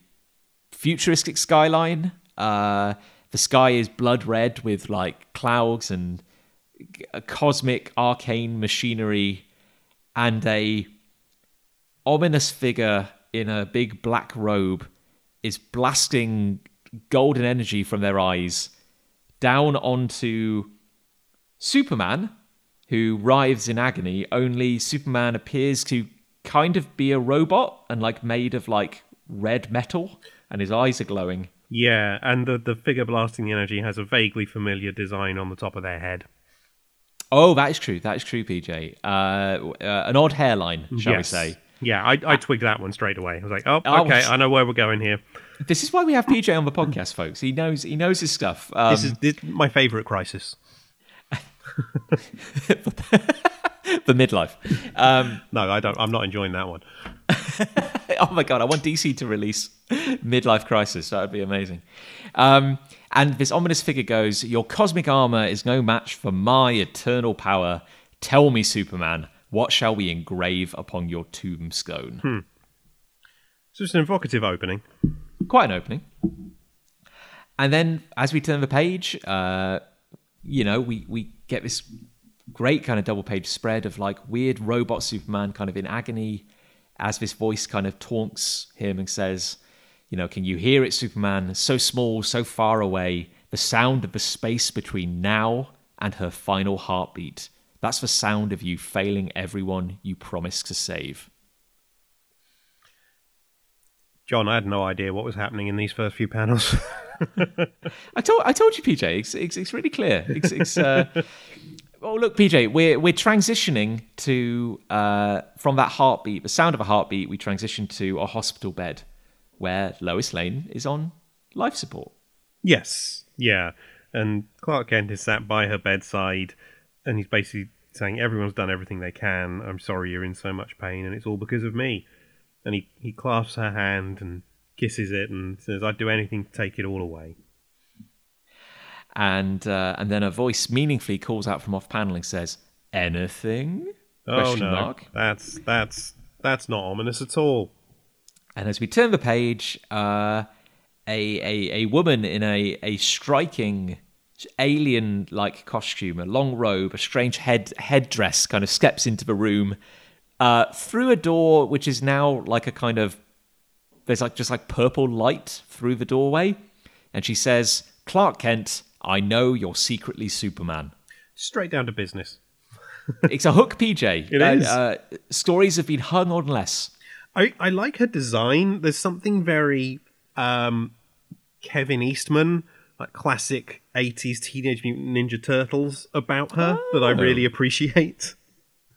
futuristic skyline. Uh, the sky is blood red with like clouds and cosmic arcane machinery and a ominous figure in a big black robe is blasting golden energy from their eyes down onto Superman, who writhes in agony. Only Superman appears to kind of be a robot and like made of like red metal, and his eyes are glowing. Yeah, and the, the figure blasting the energy has a vaguely familiar design on the top of their head. Oh, that is true. That is true, PJ. Uh, uh, an odd hairline, shall we say? Yeah, I, I twigged that one straight away. I was like, oh, okay, I know where we're going here. This is why we have PJ on the podcast, folks. He knows he knows his stuff. Um, This is this, my favorite crisis. the midlife. Um, No, I don't. I'm not enjoying that one. oh my god, I want DC to release Midlife Crisis. That would be amazing. Um, and this ominous figure goes, Your cosmic armor is no match for my eternal power. Tell me, Superman, what shall we engrave upon your tombstone? So it's an evocative opening. Quite an opening. And then as we turn the page, uh, you know, we, we get this great kind of double page spread of like weird robot Superman kind of in agony as this voice kind of taunts him and says, you know, can you hear it, Superman? So small, so far away. The sound of the space between now and her final heartbeat. That's the sound of you failing everyone you promised to save. Jon, I had no idea what was happening in these first few panels. I told I told you, PJ. It's it's, it's really clear. It's, it's uh, oh look, PJ, we're we're transitioning to uh, from that heartbeat, the sound of a heartbeat. We transition to a hospital bed where Lois Lane is on life support. yes, yeah. And Clark Kent is sat by her bedside, and he's basically saying, "Everyone's done everything they can. I'm sorry you're in so much pain, and it's all because of me." And he he clasps her hand and kisses it and says, "I'd do anything to take it all away." And uh, and then a voice meaningfully calls out from off panel and says, "Anything." Oh Question no, mark. that's that's that's not ominous at all. And as we turn the page, uh, a, a a woman in a a striking alien like costume, a long robe, a strange head headdress, kind of steps into the room uh, through a door which is now like a kind of there's like just like purple light through the doorway, and she says, "Clark Kent, I know you're secretly Superman." Straight down to business. it's a hook, PJ. It Uh, is. Uh, stories have been hung on less. I, I like her design. There's something very um, Kevin Eastman, like classic 80s Teenage Mutant Ninja Turtles about her that I Oh. really appreciate.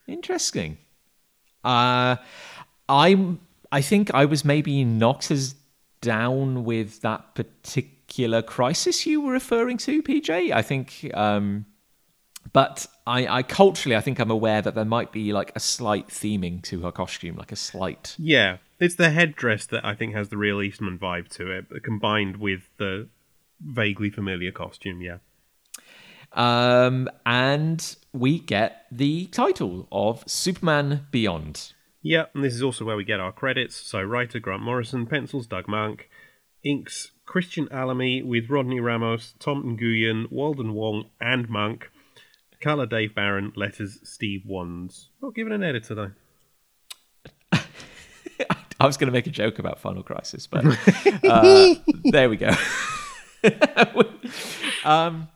Interesting. Uh, I'm. I think I was maybe not as down with that particular crisis you were referring to, PJ. I think, um, but I, I culturally, I think I'm aware that there might be like a slight theming to her costume, like a slight. Yeah, it's the headdress that I think has the real Eastman vibe to it, but combined with the vaguely familiar costume. Yeah. Um, and we get the title of Superman Beyond. Yeah, and this is also where we get our credits. So writer Grant Morrison, pencils Doug Mahnke, inks Christian Alamy with Rodney Ramos, Tom Nguyen, Walden Wong, and Mahnke. Color Dave Baron, letters Steve Wands. Not given an editor though. I was going to make a joke about Final Crisis, but uh, there we go. um,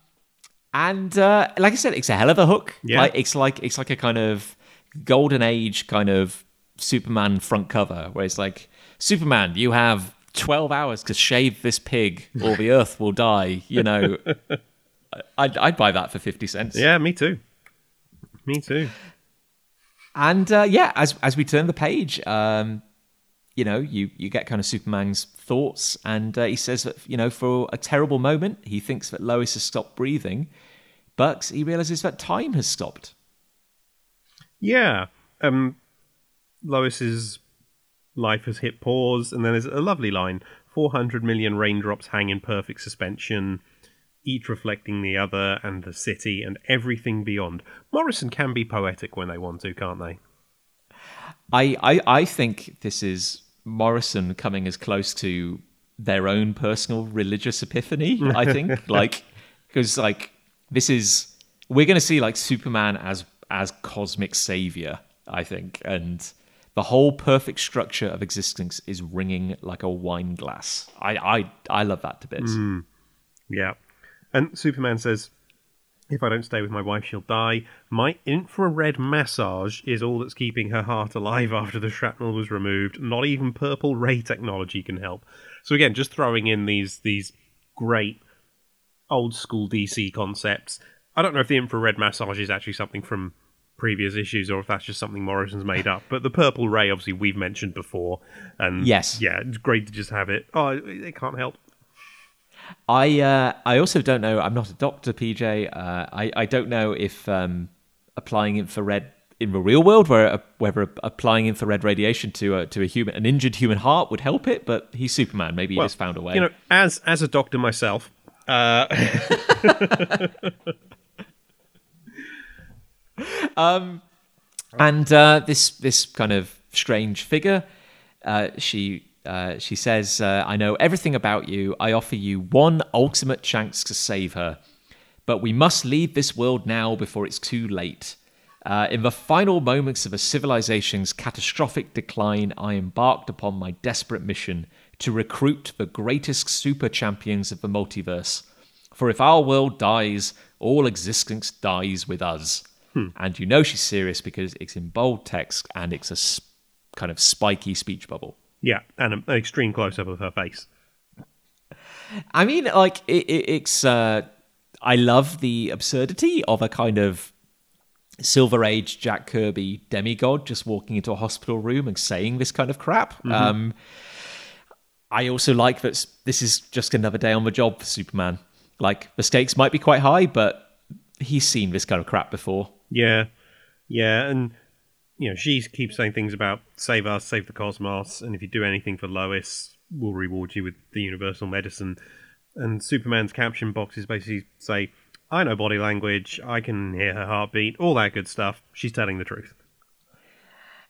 and uh, like I said, it's a hell of a hook. Yeah. Like, it's like it's like a kind of golden age kind of Superman front cover, where it's like Superman, you have twelve hours to shave this pig, or the Earth will die. You know, I'd, I'd buy that for fifty cents. Yeah, me too. Me too. And uh, yeah, as as we turn the page, um, you know, you you get kind of Superman's thoughts, and uh, he says that you know, for a terrible moment, he thinks that Lois has stopped breathing, but he realizes that time has stopped. Yeah. Um, Lois's life has hit pause, and then there's a lovely line 400 million raindrops hang in perfect suspension, each reflecting the other and the city and everything beyond. Morrison can be poetic when they want to, can't they? I I, I think this is Morrison coming as close to their own personal religious epiphany. I think like because like this is we're going to see like Superman as as cosmic savior. I think and. The whole perfect structure of existence is ringing like a wine glass. I, I, I love that to bits. Hmm. Yeah. And Superman says, If I don't stay with my wife, she'll die. My infrared massage is all that's keeping her heart alive after the shrapnel was removed. Not even purple ray technology can help. So again, just throwing in these these great old school DC concepts. I don't know if the infrared massage is actually something from previous issues or if that's just something Morrison's made up. But the purple ray, obviously, we've mentioned before. And Yes. yeah, it's great to just have it. Oh, it can't help. I uh, I also don't know. I'm not a doctor, PJ. Uh, I I don't know if um, applying infrared in the real world, where uh, whether applying infrared radiation to a to a human an injured human heart would help it. But he's Superman. Maybe he just found a way. You know, as as a doctor myself, uh, and uh, this this kind of strange figure, uh, she uh, she says, uh, "I know everything about you. I offer you one ultimate chance to save her, but we must leave this world now before it's too late." Uh, in the final moments of a civilization's catastrophic decline, I embarked upon my desperate mission to recruit the greatest super champions of the multiverse. For if our world dies, all existence dies with us. And you know she's serious because it's in bold text and it's a s- kind of spiky speech bubble. yeah, and an extreme close up of her face. I mean, like it, it, it's. Uh, I love the absurdity of a kind of Silver Age Jack Kirby demigod just walking into a hospital room and saying this kind of crap. Um, I also like that this is just another day on the job for Superman. Like the stakes might be quite high, but he's seen this kind of crap before. Yeah, yeah, and you know she keeps saying things about save us, save the cosmos, and if you do anything for Lois, we'll reward you with the universal medicine. And Superman's caption boxes basically say, "I know body language, I can hear her heartbeat, all that good stuff." She's telling the truth.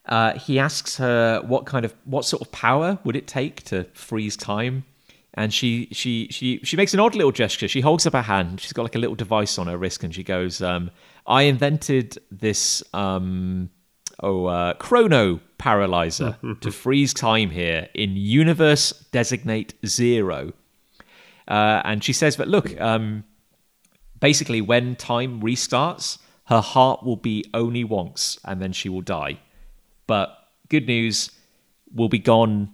Uh, he asks her what kind of what sort of power would it take to freeze time, and she she she she makes an odd little gesture. She holds up her hand. She's got like a little device on her wrist, and she goes, um, "I invented this um, oh uh, chrono paralyzer to freeze time here in universe designate zero." Uh, and she says that look, um, basically when time restarts, her heart will be only once, and then she will die. But good news, we'll be gone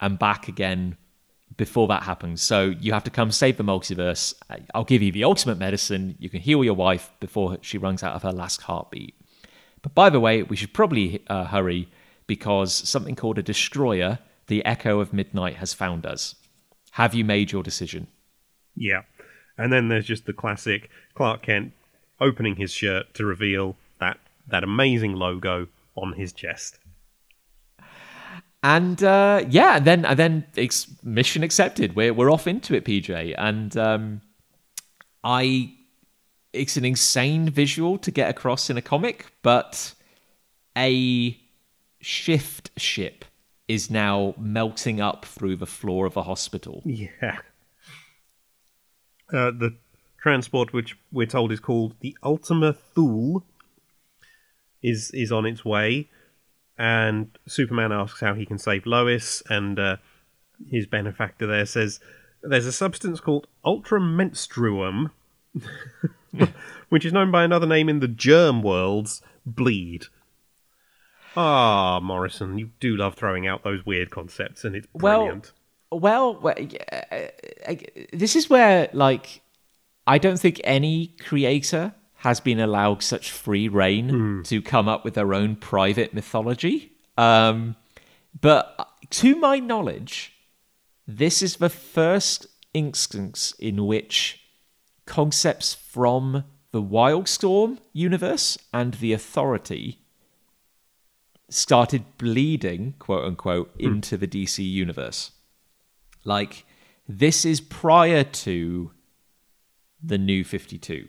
and back again before that happens. So you have to come save the multiverse. I'll give you the ultimate medicine. You can heal your wife before she runs out of her last heartbeat. But by the way, we should probably uh, hurry because something called a destroyer, the Echo of Midnight, has found us. Have you made your decision? Yeah. And then there's just the classic Clark Kent opening his shirt to reveal that that amazing logo on his chest. And uh, yeah, and then and then it's mission accepted. We're we're off into it, PJ. And um, I, it's an insane visual to get across in a comic, but a shift ship is now melting up through the floor of a hospital. Yeah. Uh, the transport, which we're told is called the Ultima Thule, is is on its way, and Superman asks how he can save Lois, and uh, his benefactor there says there's a substance called ultramenstruum, which is known by another name in the germ worlds, bleed. Ah, Morrison, you do love throwing out those weird concepts, and it's brilliant. Well, well, uh, uh, this is where like I don't think any creator has been allowed such free reign to come up with their own private mythology. Um, but to my knowledge, this is the first instance in which concepts from the Wildstorm universe and the Authority started bleeding, quote unquote, into the DC universe. Like, this is prior to the new 52.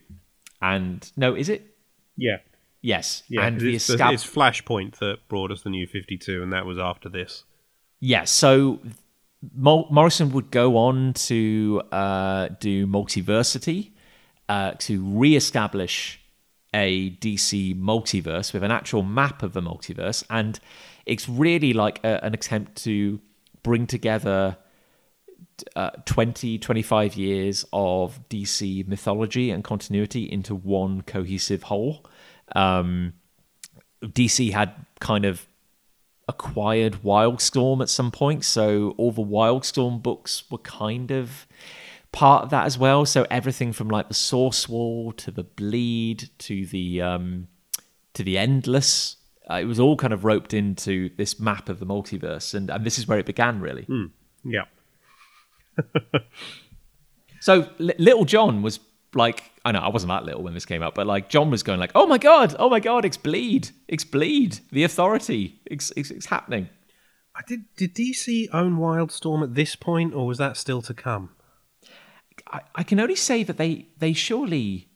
And no, is it? yeah. Yes. Yeah, and 'cause the it's, escab- it's Flashpoint that brought us the new 52, and that was after this. Yes. So Mor- Morrison would go on to uh, do Multiversity uh, to re-establish a DC multiverse with an actual map of the multiverse, and it's really like a, an attempt to bring together uh, 20, 25 years of DC mythology and continuity into one cohesive whole. Um, DC had kind of acquired Wildstorm at some point, so all the Wildstorm books were kind of part of that as well. So everything from like the Source Wall to the Bleed to the um, to the Endless, uh, it was all kind of roped into this map of the multiverse, and and this is where it began really. Yeah. So Li- Little Jon was like, I know I wasn't that little when this came out, but like Jon was going like, oh my god, oh my god, it's bleed, it's bleed, the authority, it's it's, it's happening. I did. Did DC own Wildstorm at this point, or was that still to come? I, I can only say that they they surely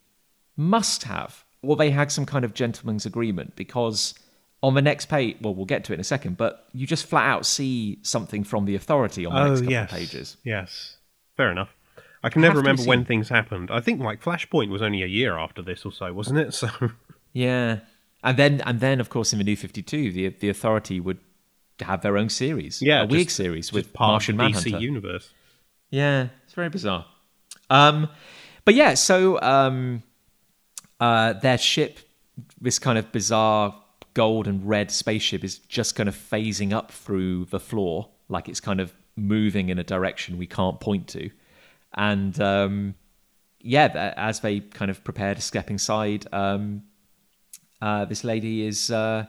must have, or they had some kind of gentleman's agreement because on the next page, well, we'll get to it in a second, but you just flat out see something from the authority on the next couple of pages. Yes. Fair enough. I can never remember when things happened. I think like Flashpoint was only a year after this or so, wasn't it? So Yeah, and then and then of course in the New Fifty Two, the the authority would have their own series, yeah, a week just- series with Martian Manhunter. DC universe. Yeah, it's very bizarre. Um, but yeah, so um, uh, their ship, this kind of bizarre gold and red spaceship, is just kind of phasing up through the floor, like it's kind of moving in a direction we can't point to. And um, yeah, as they kind of prepare to step inside, um, uh, this lady is uh,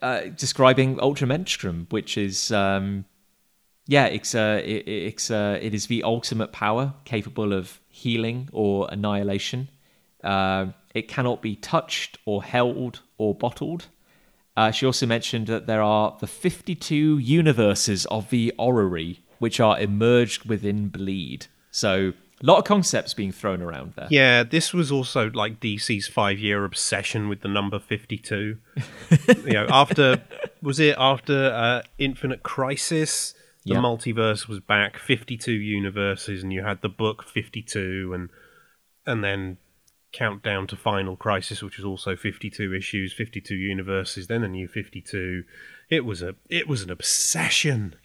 uh, describing Ultramenstruum, which is. Um, yeah, it's uh, it, it's uh, it is the ultimate power capable of healing or annihilation. Uh, it cannot be touched or held or bottled. Uh, she also mentioned that there are the 52 universes of the orrery, which are emerged within Bleed. So, a lot of concepts being thrown around there. Yeah, this was also like DC's five-year obsession with the number fifty-two. you know, after was it after uh, Infinite Crisis? The multiverse was back, fifty-two universes, and you had the book fifty-two, and and then countdown to Final Crisis, which was also fifty-two issues, fifty-two universes, then a new fifty-two. It was a it was an obsession.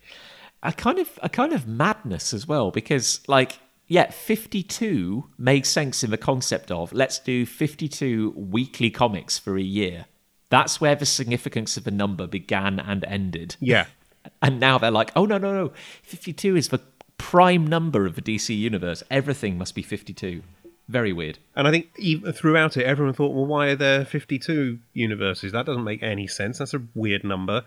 a kind of a kind of madness as well because like yeah 52 makes sense in the concept of let's do 52 weekly comics for a year. That's where the significance of the number began and ended. Yeah, and now they're like oh no no no. 52 is the prime number of the dc universe. Everything must be 52 very weird And I think even throughout it, everyone thought, well, why are there 52 universes? That doesn't make any sense. That's a weird number.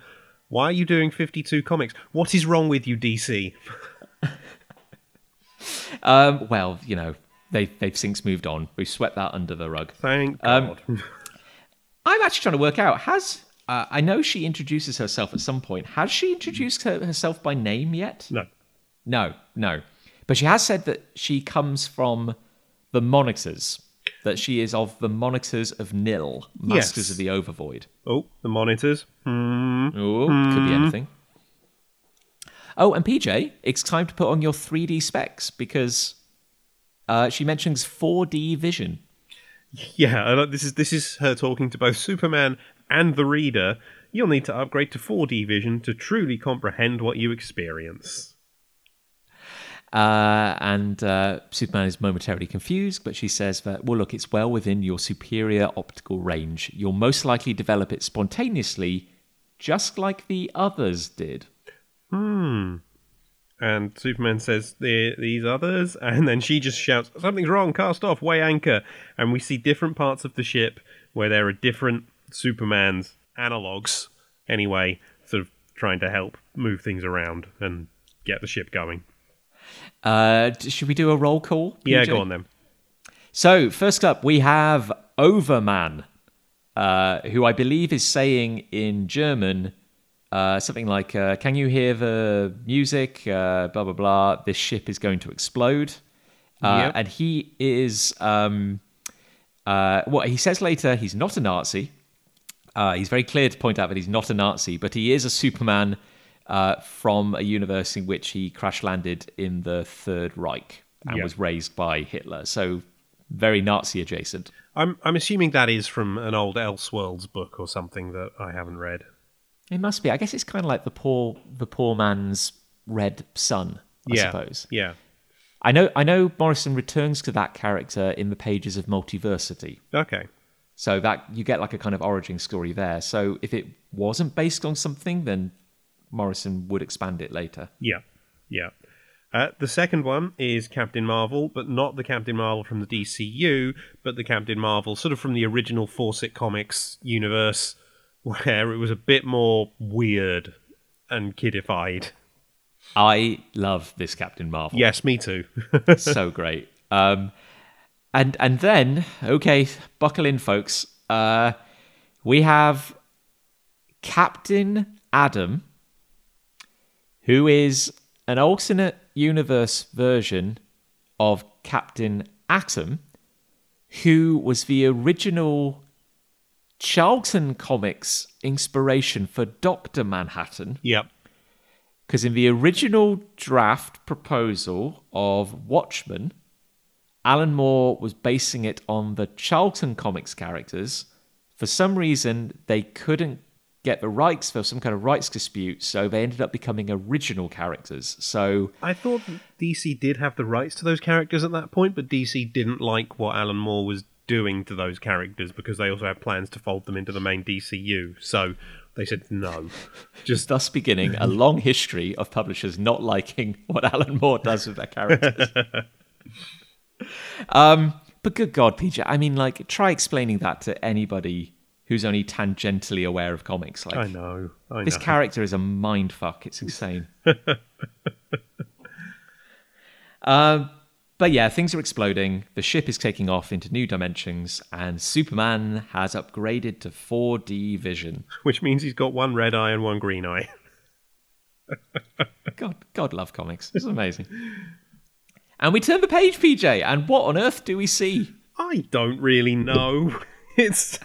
Why are you doing 52 comics? What is wrong with you, DC? um, well you know they, they've since moved on we've swept that under the rug Thank Um, God. I'm actually trying to work out has uh, I know she introduces herself at some point. Has she introduced her, herself by name yet? no. No, no. But she has said that she comes from the monitors, that she is of the monitors of Nil, Masters Yes. of the Overvoid. Oh, the monitors. Hmm. Oh, could be anything. Oh, and PJ, it's time to put on your 3D specs because uh, she mentions 4D vision. Yeah, I like- this is this is her talking to both Superman and the reader. You'll need to upgrade to 4D vision to truly comprehend what you experience. Uh, and uh, Superman is momentarily confused, but she says that, well, look, it's well within your superior optical range. You'll most likely develop it spontaneously, just like the others did. Hmm. And Superman says, "The- These others? And then she just shouts, Something's wrong, cast off, weigh anchor. And we see different parts of the ship where there are different Superman's analogues, anyway, sort of trying to help move things around and get the ship going. Uh, should we do a roll call? Yeah, go on then. So, first up, we have Overman, uh, who I believe is saying in German uh, something like, uh, Can you hear the music? Uh, blah, blah, blah. This ship is going to explode. Uh, Yep. And he is, um, uh, what he says later, he's not a Nazi. Uh, he's very clear to point out that he's not a Nazi, but he is a Superman uh, from a universe in which he crash landed in the Third Reich and Yeah. was raised by Hitler. So very Nazi adjacent. I'm, I'm assuming that is from an old Elseworlds book or something that I haven't read. It must be. I guess it's kind of like the poor the poor man's red sun. I yeah. suppose. Yeah. I know. I know. Morrison returns to that character in the pages of Multiversity. Okay. So that you get like a kind of origin story there. So if it wasn't based on something, then Morrison would expand it later. Yeah, yeah. Uh, the second one is Captain Marvel, but not the Captain Marvel from the DCU, but the Captain Marvel sort of from the original Fawcett Comics universe, where it was a bit more weird and kidified. I love this Captain Marvel. Yes, me too. so great. Um, and and then okay, buckle in, folks. Uh, we have Captain Adam, who is an alternate universe version of Captain Atom, who was the original Charlton Comics inspiration for Doctor Manhattan. yep. Because in the original draft proposal of Watchmen, Alan Moore was basing it on the Charlton Comics characters. For some reason, they couldn't get the rights for some kind of rights dispute, so they ended up becoming original characters. So, I thought DC did have the rights to those characters at that point, but DC didn't like what Alan Moore was doing to those characters because they also had plans to fold them into the main DCU. So they said no. Just thus beginning a long history of publishers not liking what Alan Moore does with their characters. um, but good God, PJ, I mean, like, try explaining that to anybody who's only tangentially aware of comics. Like, I know. I This know. character is a mind fuck. It's insane. um, but yeah, things are exploding. The ship is taking off into new dimensions, and Superman has upgraded to 4D vision. Which means he's got one red eye and one green eye. God, God love comics. Is amazing. And we turn the page, PJ, and what on earth do we see? I don't really know. It's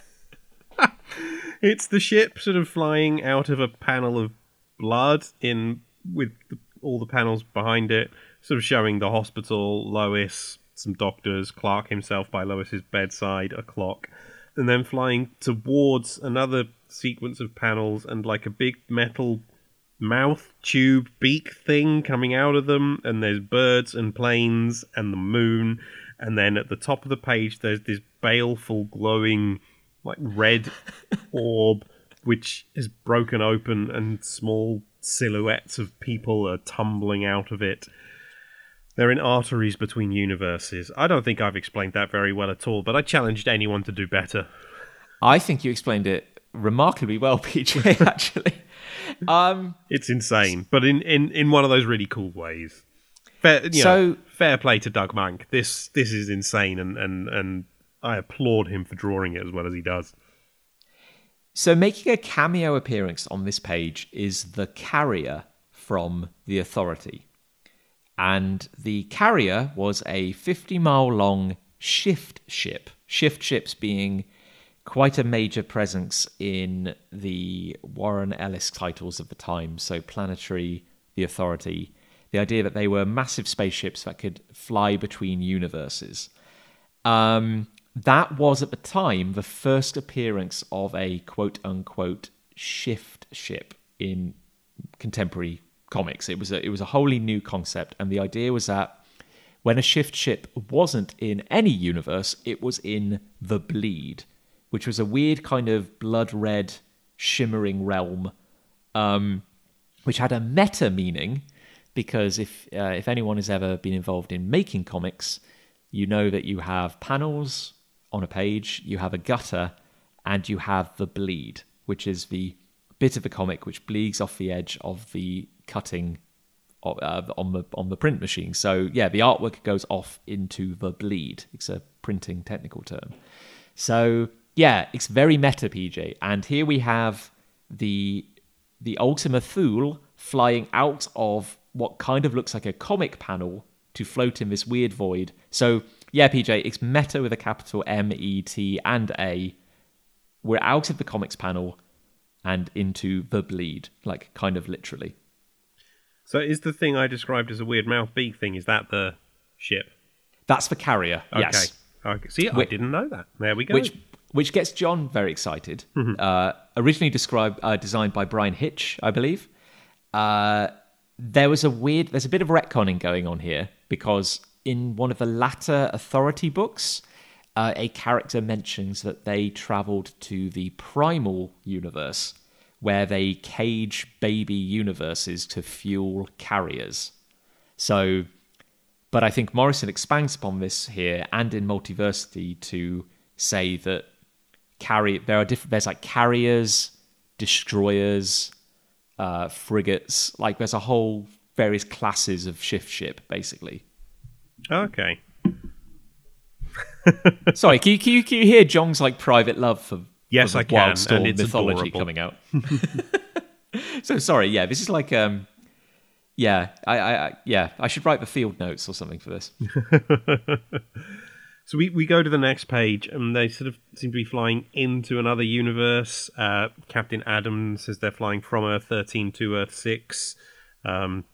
it's the ship sort of flying out of a panel of blood in with the, all the panels behind it, sort of showing the hospital, Lois, some doctors, Clark himself by Lois's bedside, a clock, and then flying towards another sequence of panels and like a big metal mouth tube beak thing coming out of them and there's birds and planes and the moon and then at the top of the page there's this baleful glowing like red orb which is broken open and small silhouettes of people are tumbling out of it. They're in arteries between universes. I don't think i've explained that very well at all but i challenged anyone to do better. I think you explained it remarkably well, PJ. Actually, um, it's insane but in, in, in one of those really cool ways. Fair, you So- know, fair play to Doug Mahnke this this is insane and, and, and i applaud him for drawing it as well as he does so making a cameo appearance on this page is the carrier from the Authority, and the carrier was a 50 mile long shift ship. Shift ships being quite a major presence in the Warren Ellis titles of the time. So, Planetary, The Authority, the idea that they were massive spaceships that could fly between universes. Um, that was at the time the first appearance of a quote unquote shift ship in contemporary comics. It was a, it was a wholly new concept, and the idea was that when a shift ship wasn't in any universe, it was in the bleed, which was a weird kind of blood red, shimmering realm, um, which had a meta meaning. Because if uh, if anyone has ever been involved in making comics, you know that you have panels on a page, you have a gutter, and you have the bleed, which is the bit of the comic which bleeds off the edge of the cutting uh, on the on the print machine. So yeah, the artwork goes off into the bleed. It's a printing technical term. So yeah, it's very meta, PJ. And here we have the the Ultima Thule flying out of what kind of looks like a comic panel to float in this weird void. So yeah, PJ, it's meta with a capital M, E, T, and A. We're out of the comics panel and into the bleed, like kind of literally. So is the thing I described as a weird mouth beak thing, is that the ship? That's the carrier. Okay. Yes. Okay. See, I didn't know that. There we go. which which gets Jon very excited. Uh, originally described uh, designed by Bryan Hitch, I believe. Uh, there was a weird. There's a bit of retconning going on here because in one of the latter Authority books, uh, a character mentions that they travelled to the Primal universe, where they cage baby universes to fuel carriers. So but I think Morrison expands upon this here and in Multiversity to say that carry there are different there's like carriers, destroyers, uh, frigates, like there's a whole various classes of shift ship basically. Okay. Sorry, can you, can you, can you hear Jon's like private love for Yes, for I can, Wildstorm and it's mythology adorable. coming out? so sorry, yeah, this is like um yeah, I, I, I yeah, I should write the field notes or something for this. So we, we go to the next page, and they sort of seem to be flying into another universe. Uh, Captain Adam says they're flying from Earth 13 to Earth 6. Um,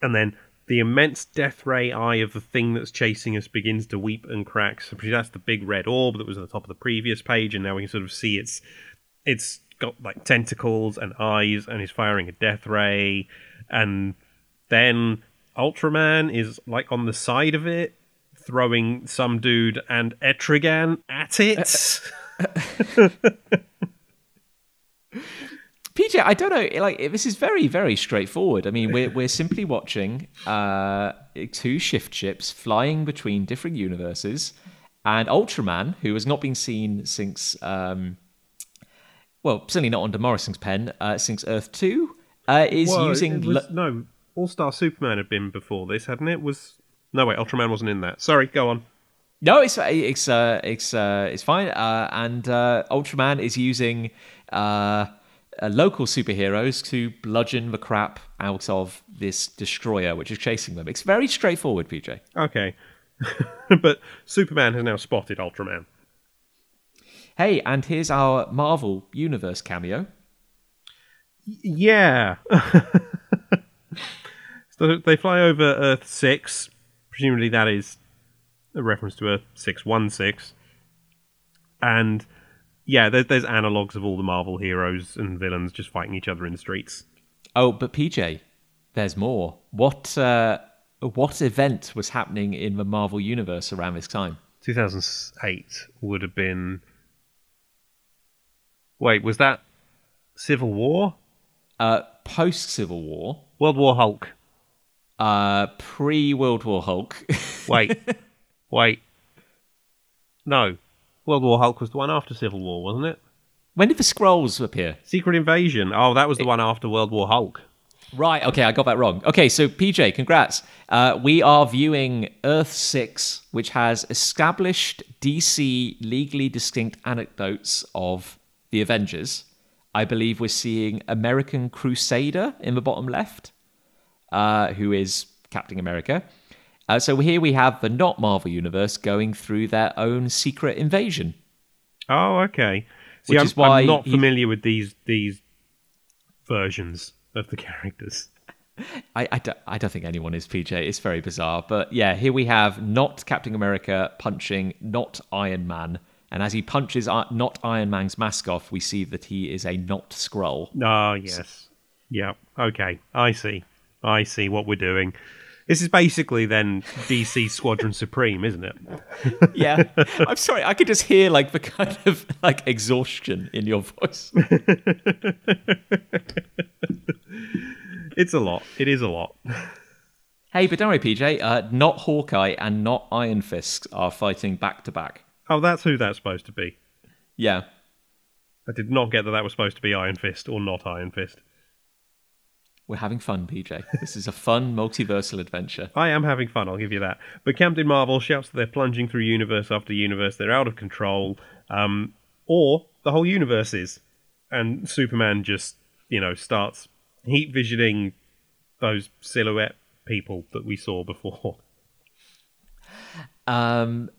and then the immense death ray eye of the thing that's chasing us begins to weep and crack. So that's the big red orb that was at the top of the previous page, and now we can sort of see it's it's got like tentacles and eyes, and is firing a death ray. And then Ultraman is like on the side of it, throwing some dude and Etrigan at it. PJ, I don't know. Like this is very, very straightforward. I mean, we're we're simply watching uh, two shift ships flying between different universes, and Ultraman, who has not been seen since, um, well, certainly not under Morrison's pen, uh, since Earth Two, uh, is Well, using. was- no All Star Superman had been before this, hadn't it? Was no wait, Ultraman wasn't in that. Sorry, go on. No, it's it's uh, it's uh, it's fine. Uh, and uh, Ultraman is using uh, local superheroes to bludgeon the crap out of this destroyer, which is chasing them. It's very straightforward, PJ. Okay, but Superman has now spotted Ultraman. Hey, and here's our Marvel Universe cameo. Yeah. so they fly over Earth 6. Presumably that is a reference to Earth 616. And yeah, there, there's analogues of all the Marvel heroes and villains just fighting each other in the streets. Oh, but PJ, there's more. What uh, what event was happening in the Marvel universe around this time? 2008 would have been. Wait, was that Civil War? Uh, Post Civil War, World War Hulk. uh, pre World War Hulk. Wait, wait. No, World War Hulk was the one after Civil War, wasn't it? when did the Skrulls appear? Secret Invasion. Oh, that was the one after World War Hulk. Right. Okay, I got that wrong. Okay, so PJ, congrats. Uh, we are viewing Earth Six, which has established DC legally distinct anecdotes of the Avengers. I believe we're seeing American Crusader in the bottom left, uh, who is Captain America. Uh, so here we have the not Marvel universe going through their own secret invasion. Oh, okay. See, Which I'm, is why I'm not he- familiar with these these versions of the characters. I, I, don't, I don't think anyone is PJ. It's very bizarre. But yeah, here we have not Captain America punching not Iron Man. And as he punches uh, not Iron Man's mask off, we see that he is a not Skrull. Ah, yes. Yeah. Okay. I see. I see what we're doing. This is basically then DC Squadron Supreme, isn't it? Yeah. I'm sorry. I could just hear like the kind of like exhaustion in your voice. It's a lot. It is a lot. hey, but don't worry, PJ. Uh, not Hawkeye and not Iron Fist are fighting back to back. Oh, that's who that's supposed to be. Yeah. I did not get that that was supposed to be Iron Fist or not Iron Fist. We're having fun, PJ. This is a fun multiversal adventure. I am having fun, I'll give you that. But Captain Marvel shouts that they're plunging through universe after universe, they're out of control, um, or the whole universe is. And Superman just, you know, starts heat visioning those silhouette people that we saw before. Um,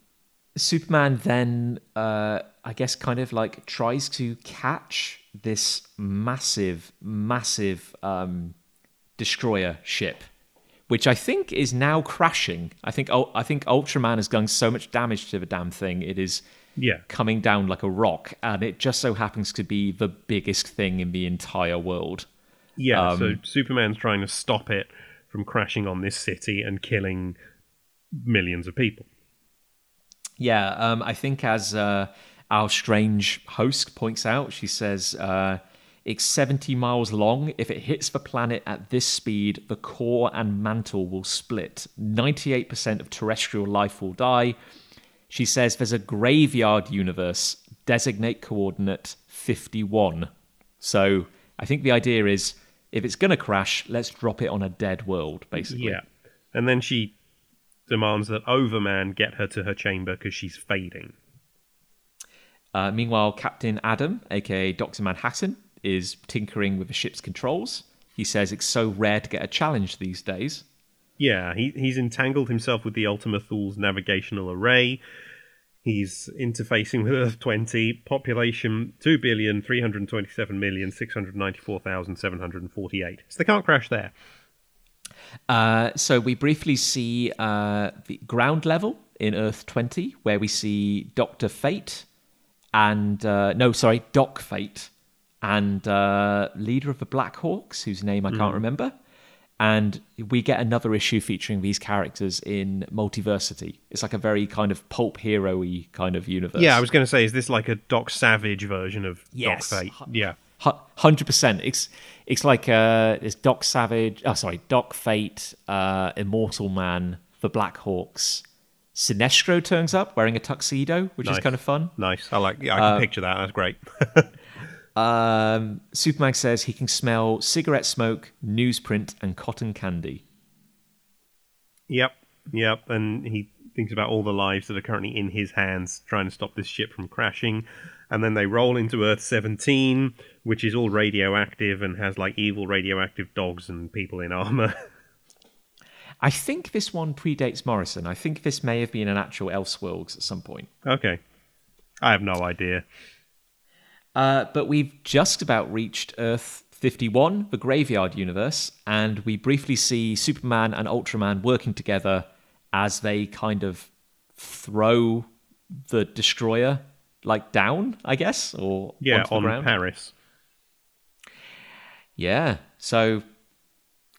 Superman then, uh, I guess, kind of like tries to catch this massive, massive um, destroyer ship, which I think is now crashing. I think I think Ultraman has done so much damage to the damn thing; it is Yeah. coming down like a rock, and it just so happens to be the biggest thing in the entire world. Yeah, so Um, Superman's trying to stop it from crashing on this city and killing millions of people. Yeah, um, I think as uh, our strange host points out, she says uh, it's 70 miles long. If it hits the planet at this speed, the core and mantle will split. 98% of terrestrial life will die. She says there's a graveyard universe, designate coordinate 51. So I think the idea is if it's going to crash, let's drop it on a dead world, basically. Yeah. And then she demands that Overman get her to her chamber because she's fading. Uh, meanwhile, Captain Adam, aka Dr. Manhattan, is tinkering with the ship's controls. He says it's so rare to get a challenge these days. Yeah, he, he's entangled himself with the Ultima Thule's navigational array. He's interfacing with Earth 20, population 2,327,694,748. So they can't crash there. Uh, so we briefly see uh, the ground level in Earth 20, where we see Doctor Fate and uh, no, sorry, Doc Fate and uh, leader of the Black Hawks, whose name I can't remember. And we get another issue featuring these characters in Multiversity. It's like a very kind of pulp hero-y kind of universe. Yeah, I was going to say, is this like a Doc Savage version of Yes. Doc Fate? Yeah. hundred percent. It's it's like uh, it's Doc Savage. Oh, sorry, Doc Fate, uh, Immortal Man, the Black Hawks. Sinestro turns up wearing a tuxedo, which is kind of fun. Nice. I like. Yeah, I Uh, can picture that. That's great. Um, Superman says he can smell cigarette smoke, newsprint, and cotton candy. Yep, yep. And he thinks about all the lives that are currently in his hands trying to stop this ship from crashing. And then they roll into Earth 17, which is all radioactive and has like evil radioactive dogs and people in armor. I think this one predates Morrison. I think this may have been an actual Elseworlds at some point. okay. I have no idea. Uh, but we've just about reached Earth 51, the graveyard universe, and we briefly see Superman and Ultraman working together as they kind of throw the destroyer like down, I guess, or Yeah, on ground. Paris. Yeah, so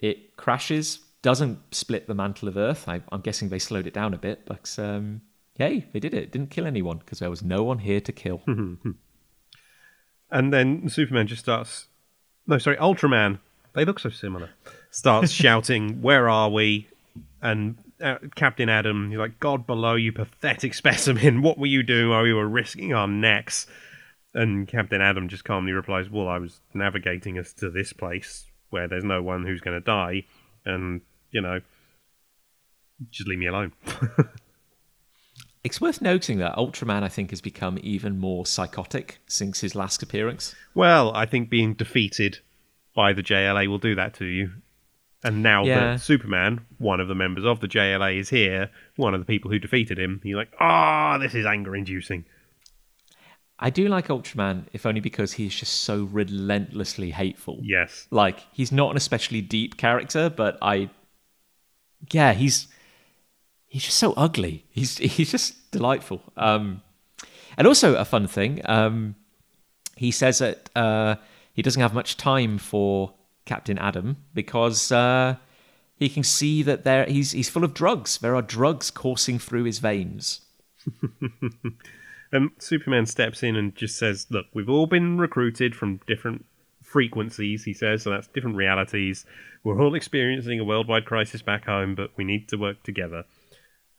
it crashes, doesn't split the mantle of Earth. I, I'm guessing they slowed it down a bit, but um, hey, they did it. Didn't kill anyone because there was no one here to kill. And then Superman just starts. No, sorry, Ultraman. They look so similar. Starts shouting, "Where are we?" And uh, Captain Adam, he's like, "God below, you pathetic specimen! What were you doing while we were risking our necks?" And Captain Adam just calmly replies, "Well, I was navigating us to this place where there's no one who's going to die, and you know, just leave me alone." It's worth noting that Ultraman, I think, has become even more psychotic since his last appearance. Well, I think being defeated by the JLA will do that to you. And now Yeah. that Superman, one of the members of the JLA, is here, one of the people who defeated him, you're like, ah, this is anger inducing. I do like Ultraman, if only because he's just so relentlessly hateful. Yes. Like, he's not an especially deep character, but I. Yeah, he's. He's just so ugly. He's he's just delightful. Um, and also a fun thing. Um, he says that uh, he doesn't have much time for Captain Adam because uh, he can see that there he's he's full of drugs. There are drugs coursing through his veins. And Superman steps in and just says, look, we've all been recruited from different frequencies, he says, so that's different realities. We're all experiencing a worldwide crisis back home, but we need to work together.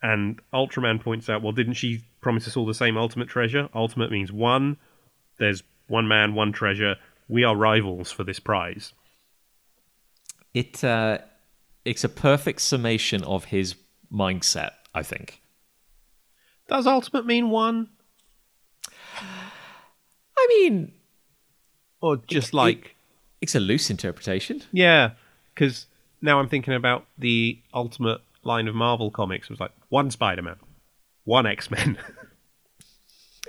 And Ultraman points out, well, didn't she promise us all the same ultimate treasure? Ultimate means one. There's one man, one treasure. We are rivals for this prize. It uh, it's a perfect summation of his mindset. I think. Does ultimate mean one? I mean, Or just It- like, it's a loose interpretation. yeah, because now I'm thinking about the ultimate line of Marvel comics. Was like one Spider Man, one X Men.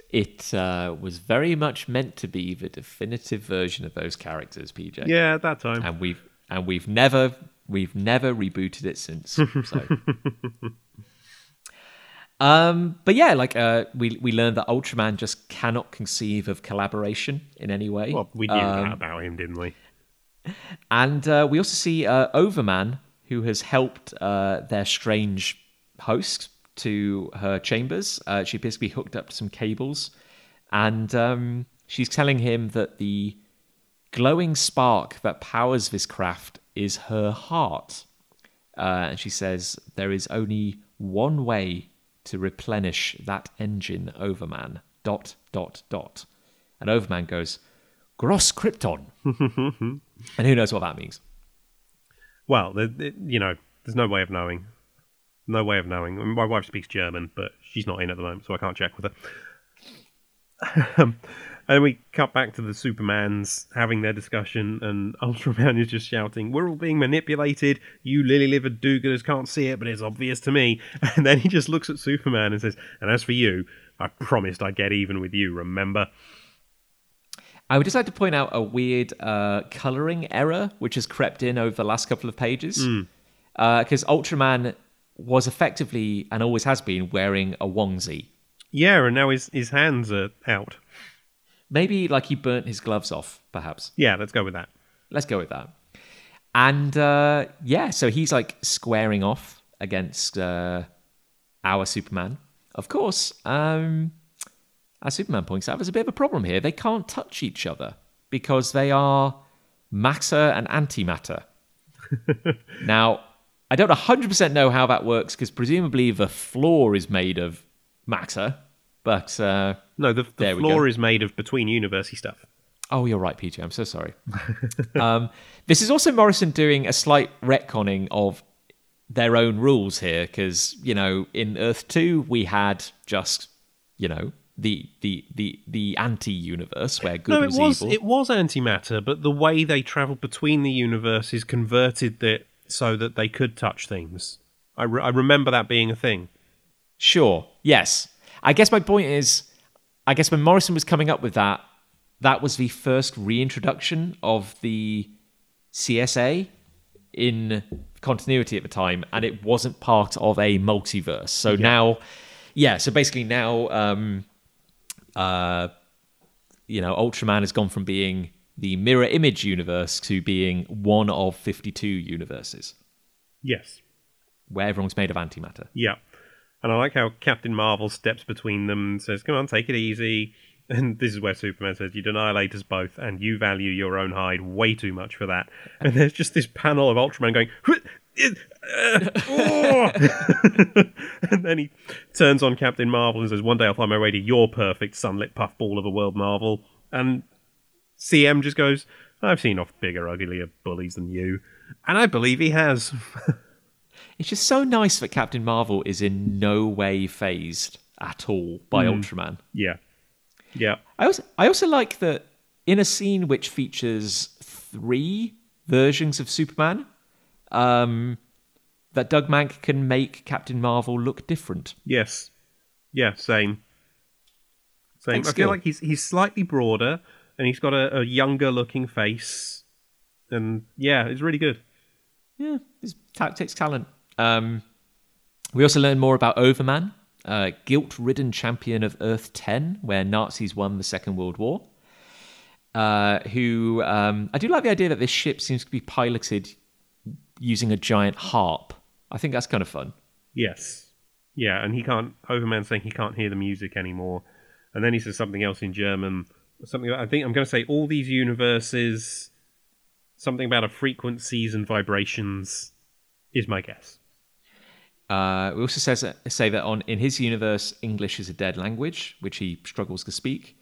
It uh, was very much meant to be the definitive version of those characters, PJ. yeah, at that time. and we've and we've never we've never rebooted it since. So. um, but yeah, like uh, we we learned that Ultraman just cannot conceive of collaboration in any way. Well, we knew Um, that about him, didn't we? And uh, we also see uh, Overman, who has helped uh, their strange host to her chambers. Uh, she appears to be hooked up to some cables. And um, she's telling him that the glowing spark that powers this craft is her heart. Uh, and she says there is only one way to replenish that engine, Overman. Dot, dot, dot. And Overman goes, Gross Krypton. and who knows what that means? Well, you know, there's no way of knowing. No way of knowing. I mean, my wife speaks German, but she's not in at the moment, so I can't check with her. And we cut back to the Supermans having their discussion, and Ultraman is just shouting, "We're all being manipulated. You lily-livered do-gooders can't see it, but it's obvious to me." And then he just looks at Superman and says, "And as for you, I promised I'd get even with you. Remember?" I would just like to point out a weird uh, coloring error which has crept in over the last couple of pages. Because Ultraman was effectively, and always has been, wearing a onesie. Yeah, and now his his hands are out. Maybe like he burnt his gloves off, perhaps. Yeah, let's go with that. Let's go with that. And uh, yeah, so he's like squaring off against uh, our Superman. Of course, um, as Superman points out, there's a bit of a problem here. They can't touch each other because they are matter and antimatter. now, I don't 100% know how that works because presumably the floor is made of matter, but uh, No, the, the floor is made of between university stuff. Oh, you're right, PJ. I'm so sorry. um, this is also Morrison doing a slight retconning of their own rules here, because you know, in Earth Two, we had just you know the the the the anti-universe where good No, it was, was evil. it was antimatter, but the way they travelled between the universes converted it so that they could touch things. I, re- I remember that being a thing. Sure. Yes. I guess my point is, I guess when Morrison was coming up with that, that was the first reintroduction of the CSA in continuity at the time, and it wasn't part of a multiverse. So now, yeah, so basically now, um, uh, you know, Ultraman has gone from being the mirror image universe to being one of 52 universes Yes. where everyone's made of antimatter. Yeah. And I like how Captain Marvel steps between them and says, Come on, take it easy. And this is where Superman says, You'd annihilate us both, and you value your own hide way too much for that. And there's just this panel of Ultraman going, And then he turns on Captain Marvel and says, One day I'll find my way to your perfect sunlit puffball of a world marvel. And CM just goes, I've seen off bigger, uglier bullies than you. And I believe he has. It's just so nice that Captain Marvel is in no way fazed at all by Ultraman. yeah. Yeah. I also I also like that in a scene which features three versions of Superman, um, that Doug Mahnke can make Captain Marvel look different. Yes. Yeah, same. Same. Thanks, I feel like he's he's slightly broader and he's got a, a younger looking face. And yeah, it's really good. Yeah, his tactics talent. Um, we also learn more about Overman, uh, guilt-ridden champion of Earth Ten, where Nazis won the Second World War. Uh, who um, I do like the idea that this ship seems to be piloted using a giant harp. I think that's kind of fun. Yes. Yeah, and he can't Overman's saying he can't hear the music anymore. And then he says something else in German. Something I think I'm gonna say all these universes something about a frequencies and vibrations is my guess. Uh, we also says say that on in his universe, English is a dead language, which he struggles to speak.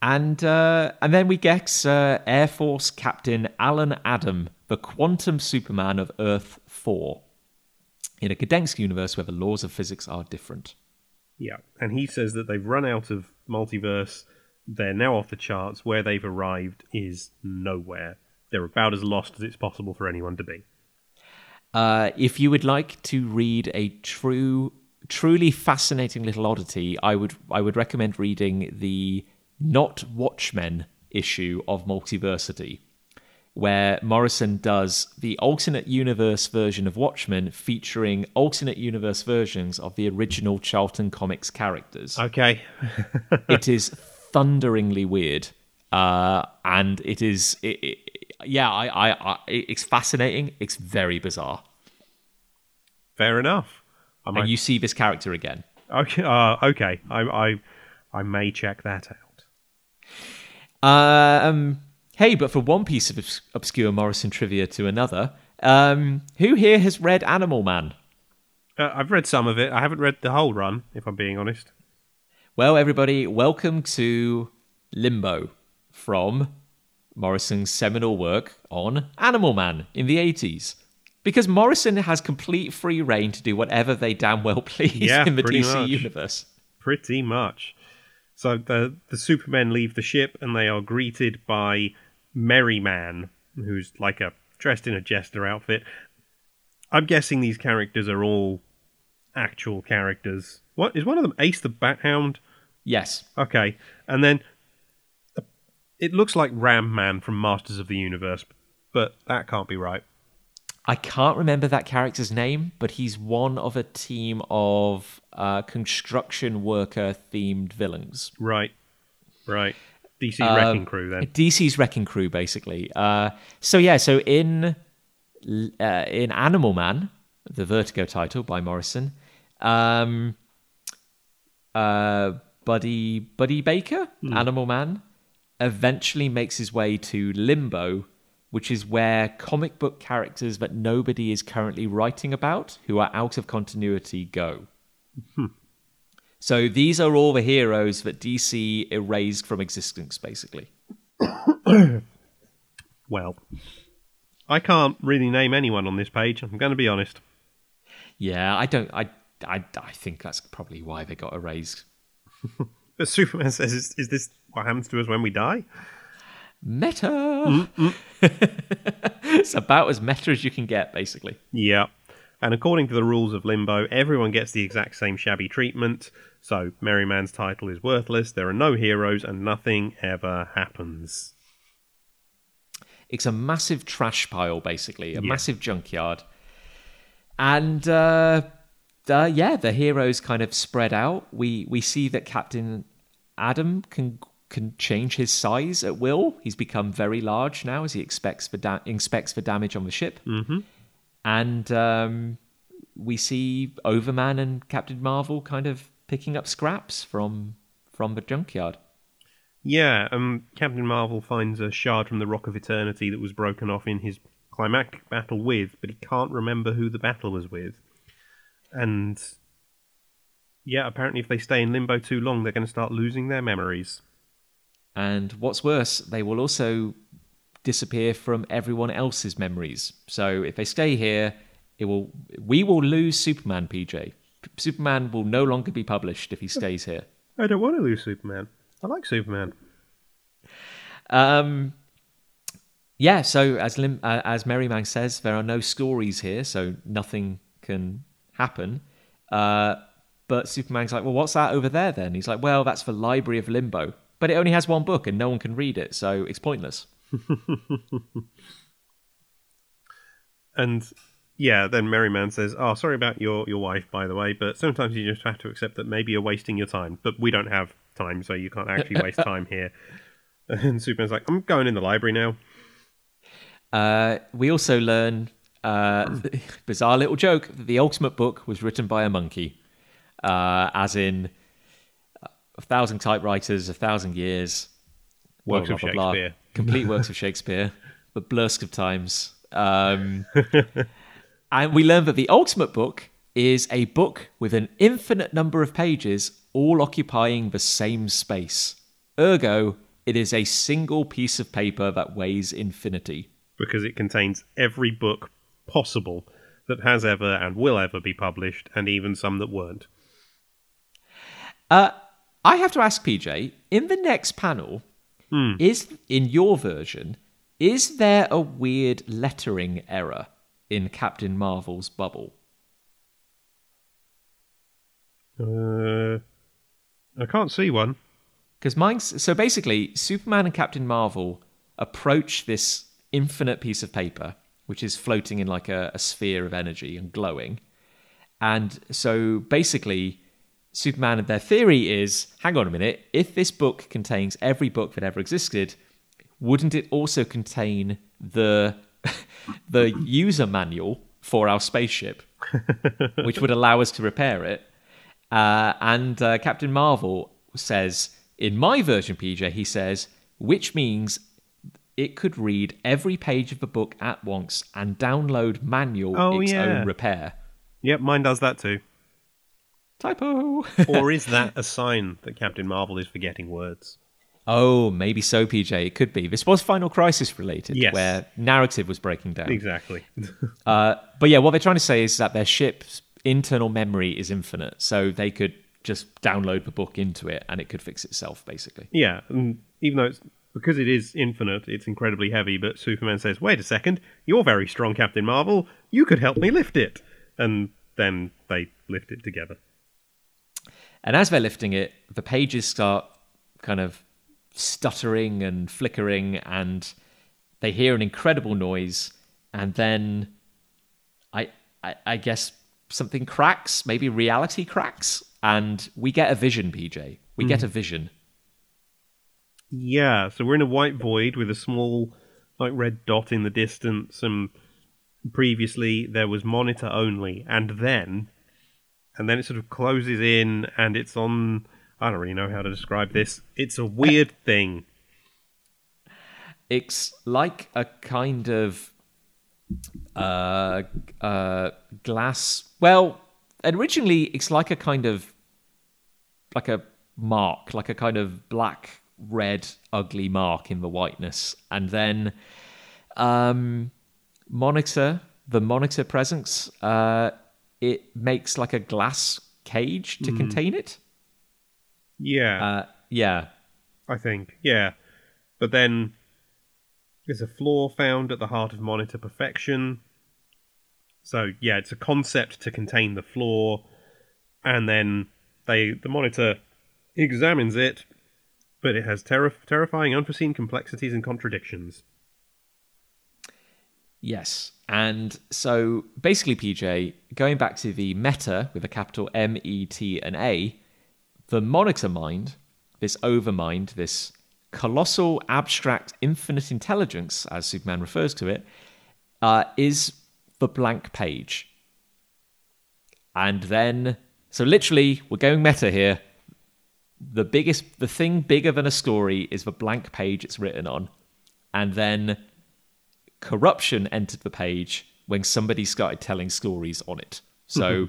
And uh, and then we get uh, Air Force Captain Allen Adam, the Quantum Superman of Earth Four, in a Gdansk universe where the laws of physics are different. Yeah, and he says that they've run out of multiverse. They're now off the charts. Where they've arrived is nowhere. They're about as lost as it's possible for anyone to be. Uh, if you would like to read a true, truly fascinating little oddity, I would I would recommend reading the Not Watchmen issue of Multiversity, where Morrison does the alternate universe version of Watchmen, featuring alternate universe versions of the original Charlton Comics characters. Okay. it is thunderingly weird, uh, and it is it, it, yeah, I, I, I, it's fascinating. It's very bizarre. Fair enough. I might, and you see this character again. okay. Uh, okay. I, I I may check that out. Um, hey, but for one piece of obs- obscure Morrison trivia to another, um, who here has read Animal Man? Uh, I've read some of it. I haven't read the whole run, if I'm being honest. Well, everybody, welcome to Limbo from Morrison's seminal work on Animal Man in the 80s. Because Morrison has complete free rein to do whatever they damn well please Yeah, in the DC much. universe. Pretty much. So the the Supermen leave the ship and they are greeted by Merry Man, who's like a dressed in a jester outfit. I'm guessing these characters are all actual characters. What is one of them? Ace the Bat Hound. Yes. Okay, and then it looks like Ram Man from Masters of the Universe, but that can't be right. I can't remember that character's name, but he's one of a team of uh, construction worker themed villains. Right, right. DC Um, Wrecking Crew then. DC's Wrecking Crew, basically. Uh, so yeah, so in uh, in Animal Man, the Vertigo title by Morrison, um, uh, Buddy Buddy Baker, Animal Man, eventually makes his way to Limbo, which is where comic book characters that nobody is currently writing about, who are out of continuity, go. So these are all the heroes that DC erased from existence, basically. Well, I can't really name anyone on this page. I'm going to be honest. Yeah, I don't. I, I, I think that's probably why they got erased. But Superman says, "Is, is this what happens to us when we die?" Meta. it's about as meta as you can get, basically. Yeah. And according to the rules of Limbo, everyone gets the exact same shabby treatment. So Merryman's title is worthless. There are no heroes, and nothing ever happens. It's a massive trash pile, basically, a Yeah. massive junkyard. And uh, uh, yeah, the heroes kind of spread out. We we see that Captain Adam can can change his size at will. He's become very large now as he expects for da- inspects for damage on the ship. Mm-hmm. And um, we see Overman and Captain Marvel kind of picking up scraps from from the junkyard. Yeah, um, Captain Marvel finds a shard from the Rock of Eternity that was broken off in his climactic battle with, but he can't remember who the battle was with. And yeah, apparently, if they stay in limbo too long, they're going to start losing their memories. And what's worse, they will also disappear from everyone else's memories. So if they stay here, it will we will lose Superman, PJ. Superman will no longer be published if he stays here. I don't want to lose Superman. I like Superman. Um, yeah. So as Lim- uh, as Merryman says, there are no stories here, so nothing can happen. Uh, but Superman's like, well, what's that over there then? He's like, well, that's the Library of Limbo, but it only has one book and no one can read it, so it's pointless. And yeah, then Merryman says, "Oh, sorry about your your wife, by the way, but sometimes you just have to accept that maybe you're wasting your time. But we don't have time, so you can't actually waste time here." And Superman's like, "I'm going in the library now." Uh, we also learn uh, bizarre little joke that the ultimate book was written by a monkey, uh, as in a thousand typewriters, a thousand years, Works blah, of blah, blah, blah. Shakespeare. complete works of Shakespeare, the blursk of times. Um, and we learn that the ultimate book is a book with an infinite number of pages, all occupying the same space. Ergo, it is a single piece of paper that weighs infinity. because it contains every book possible that has ever and will ever be published, and even some that weren't. Uh, I have to ask PJ in the next panel, is in your version, is there a weird lettering error in Captain Marvel's bubble? Uh, I can't see one. Because mine's so basically, Superman and Captain Marvel approach this infinite piece of paper, which is floating in like a, a sphere of energy and glowing. And so basically, Superman, and their theory is hang on a minute, if this book contains every book that ever existed, wouldn't it also contain the the user manual for our spaceship, which would allow us to repair it? Uh, and uh, Captain Marvel says, in my version, PJ, he says, which means it could read every page of the book at once and download manual Oh, its yeah. own repair. Yep, mine does that too. Typo. or is that a sign that Captain Marvel is forgetting words? Oh, maybe so, PJ. It could be. This was Final Crisis related, Yes. where narrative was breaking down. Exactly. Uh, but yeah, what they're trying to say is that their ship's internal memory is infinite, so they could just download the book into it and it could fix itself, basically. yeah, and even though it's because it is infinite, it's incredibly heavy. But Superman says, "Wait a second, you're very strong, Captain Marvel. You could help me lift it." And then they lift it together. And as they're lifting it, the pages start kind of stuttering and flickering, and they hear an incredible noise. And then, I, I, I guess something cracks. Maybe reality cracks, and we get a vision. PJ, we get mm-hmm. a vision. Yeah, so we're in a white void with a small, like red dot in the distance, and previously there was monitor only, and then, and then it sort of closes in, and it's on. I don't really know how to describe this. It's a weird thing. It's like a kind of uh, uh, glass. Well, originally it's like a kind of like a mark, like a kind of black, red, ugly mark in the whiteness, and then um, monitor the monitor presence. Uh, it makes like a glass cage to contain it. Yeah, Uh, yeah, I think. Yeah, but then there's a flaw found at the heart of monitor perfection. So yeah, it's a concept to contain the flaw, and then They the monitor examines it, but it has terri terrifying, unforeseen complexities and contradictions. Yes. And so basically, PJ, going back to the meta with a capital M, E, T, and A, the monitor mind, this overmind, this colossal, abstract, infinite intelligence, as Superman refers to it, uh, is the blank page. And then, so literally, we're going meta here. The biggest, the thing bigger than a story is the blank page it's written on. And then corruption entered the page when somebody started telling stories on it. So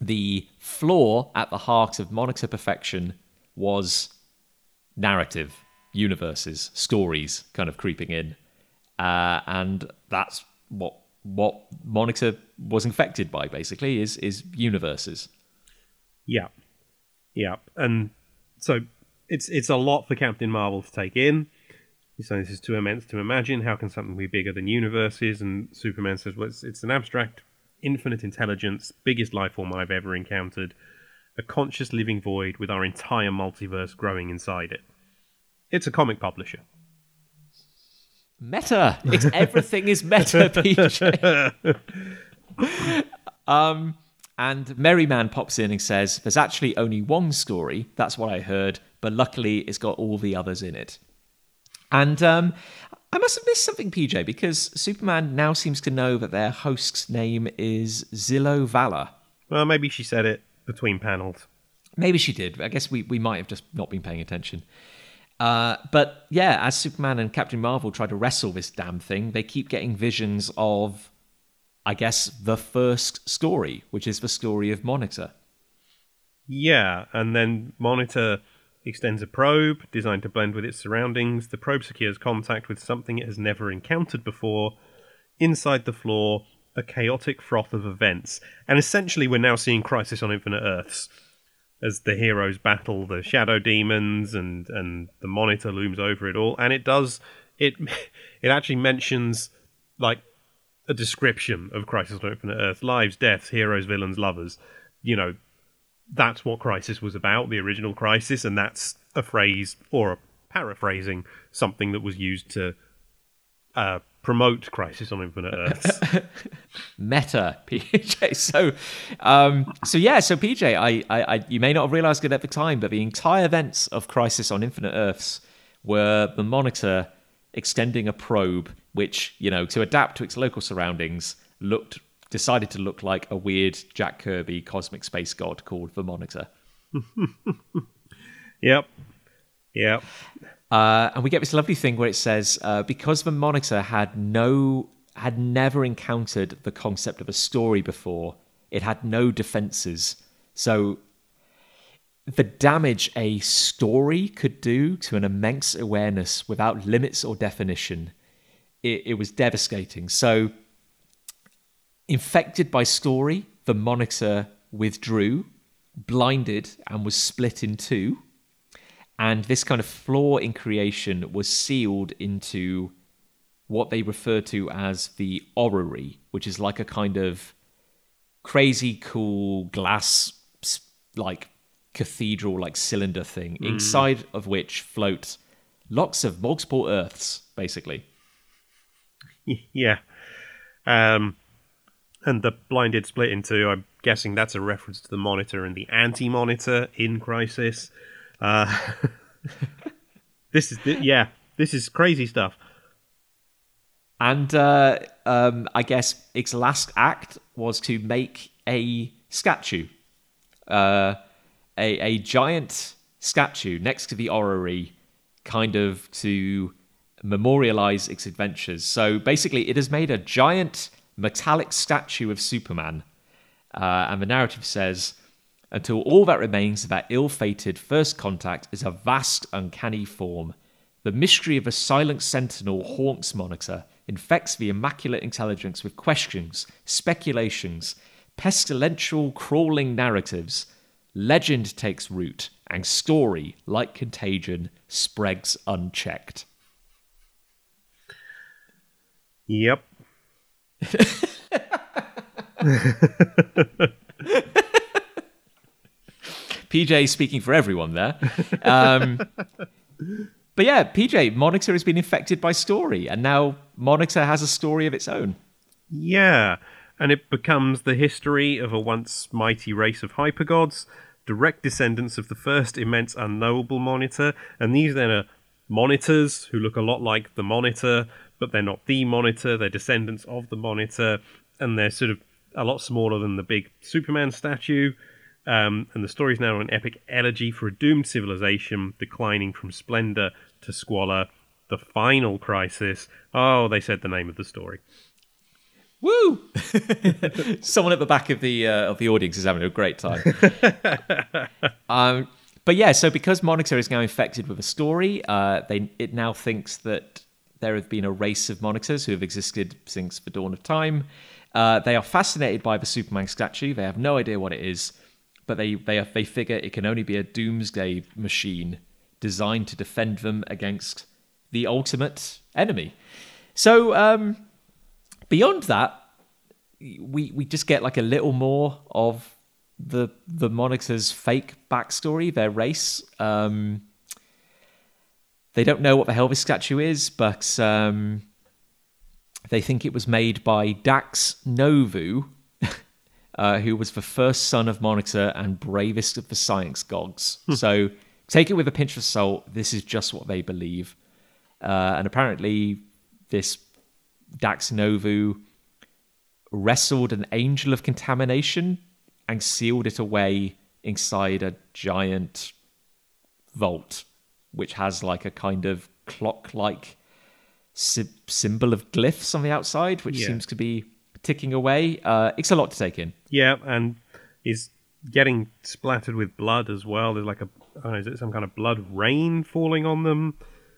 the flaw at the heart of Monitor Perfection was narrative, universes, stories kind of creeping in. Uh, and that's what what Monitor was infected by basically is is universes. Yeah. Yeah. And so it's it's a lot for Captain Marvel to take in. He's saying this is too immense to imagine. How can something be bigger than universes? And Superman says, well, it's, it's an abstract, infinite intelligence, biggest life form I've ever encountered, a conscious living void with our entire multiverse growing inside it. It's a comic publisher. Meta. It's everything is meta, PJ. um, and Merryman pops in and says, "There's actually only one story. That's what I heard, but luckily it's got all the others in it." And um, I must have missed something, PJ, because Superman now seems to know that their host's name is Zillo Valla. Well, maybe she said it between panels. Maybe she did. I guess we, we might have just not been paying attention. Uh, but yeah, as Superman and Captain Marvel try to wrestle this damn thing, they keep getting visions of, I guess, the first story, which is the story of Monitor. Yeah, and then Monitor extends a probe designed to blend with its surroundings. The probe secures contact with something it has never encountered before. Inside the floor, a chaotic froth of events. And essentially, we're now seeing Crisis on Infinite Earths as the heroes battle the shadow demons and, and the monitor looms over it all. And it does, it, it actually mentions like a description of Crisis on Infinite Earth lives, deaths, heroes, villains, lovers. You know, that's what Crisis was about, the original Crisis, and that's a phrase or a paraphrasing something that was used to uh, promote Crisis on Infinite Earths. Meta, PJ. So, um, so yeah, so PJ, I, I, I, you may not have realized it at the time, but the entire events of Crisis on Infinite Earths were the Monitor extending a probe, which you know, to adapt to its local surroundings, looked decided to look like a weird Jack Kirby cosmic space god called the Monitor. yep. Yep. Uh, and we get this lovely thing where it says uh, because the Monitor had no had never encountered the concept of a story before, it had no defenses. So the damage a story could do to an immense awareness without limits or definition, it, it was devastating. So Infected by story, the monitor withdrew, blinded, and was split in two. And this kind of flaw in creation was sealed into what they refer to as the orrery, which is like a kind of crazy cool glass, like cathedral, like cylinder thing, mm. inside of which float lots of multiple Earths, basically. Yeah. Um, and the blinded split into. I'm guessing that's a reference to the monitor and the anti-monitor in Crisis. Uh, this is yeah, this is crazy stuff. And uh, um, I guess its last act was to make a statue, uh, a a giant statue next to the orrery, kind of to memorialize its adventures. So basically, it has made a giant metallic statue of Superman. Uh, and the narrative says, until all that remains of that ill fated first contact is a vast, uncanny form. The mystery of a silent sentinel haunts Monitor, infects the immaculate intelligence with questions, speculations, pestilential, crawling narratives. Legend takes root, and story, like contagion, spreads unchecked. Yep. PJ speaking for everyone there. Um, but yeah, PJ, Monitor has been infected by story, and now Monitor has a story of its own. Yeah, and it becomes the history of a once mighty race of hypergods, direct descendants of the first immense unknowable monitor, and these then are monitors who look a lot like the monitor, but they're not the monitor, they're descendants of the monitor, and they're sort of a lot smaller than the big Superman statue. Um, and the story is now an epic elegy for a doomed civilization declining from splendor to squalor. The final crisis. Oh, they said the name of the story. Woo! Someone at the back of the uh, of the audience is having a great time. um, but yeah, so because Monitor is now infected with a story, uh, they it now thinks that there have been a race of monitors who have existed since the dawn of time. Uh, they are fascinated by the Superman statue. They have no idea what it is, but they they they figure it can only be a doomsday machine designed to defend them against the ultimate enemy. So um, beyond that, we we just get like a little more of the the monitors' fake backstory, their race. Um, they don't know what the hell this statue is, but um, they think it was made by Dax Novu, uh, who was the first son of Monitor and bravest of the science gods. so take it with a pinch of salt. This is just what they believe. Uh, and apparently, this Dax Novu wrestled an angel of contamination and sealed it away inside a giant vault, which has like a kind of clock like sy- symbol of glyphs on the outside, which Yeah. seems to be ticking away. Uh, it's a lot to take in. Yeah, and is getting splattered with blood as well. There's like a, I don't know, is it some kind of blood rain falling on them?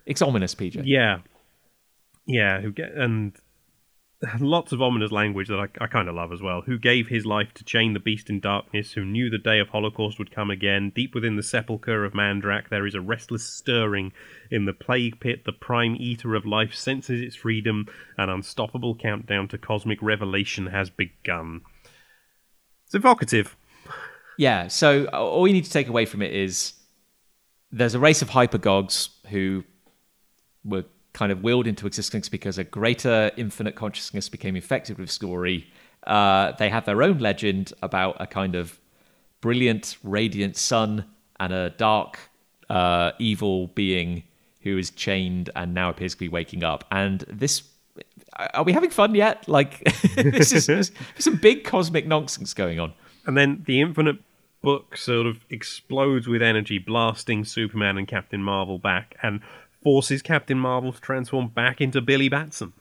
It's ominous, PJ. Yeah, yeah. Who get and lots of ominous language that I, I kind of love as well. Who gave his life to chain the beast in darkness? Who knew the day of Holocaust would come again? Deep within the sepulchre of Mandrakk, there is a restless stirring. In the plague pit, the prime eater of life senses its freedom. An unstoppable countdown to cosmic revelation has begun. It's evocative. Yeah, so uh, all you need to take away from it is there's a race of hypergogs who were kind of willed into existence because a greater infinite consciousness became infected with story. Uh, they have their own legend about a kind of brilliant, radiant sun and a dark, uh, evil being who is chained and now appears to be waking up. And this. Are we having fun yet? Like, this is there's some big cosmic nonsense going on. And then the infinite book sort of explodes with energy, blasting Superman and Captain Marvel back, and forces Captain Marvel to transform back into Billy Batson.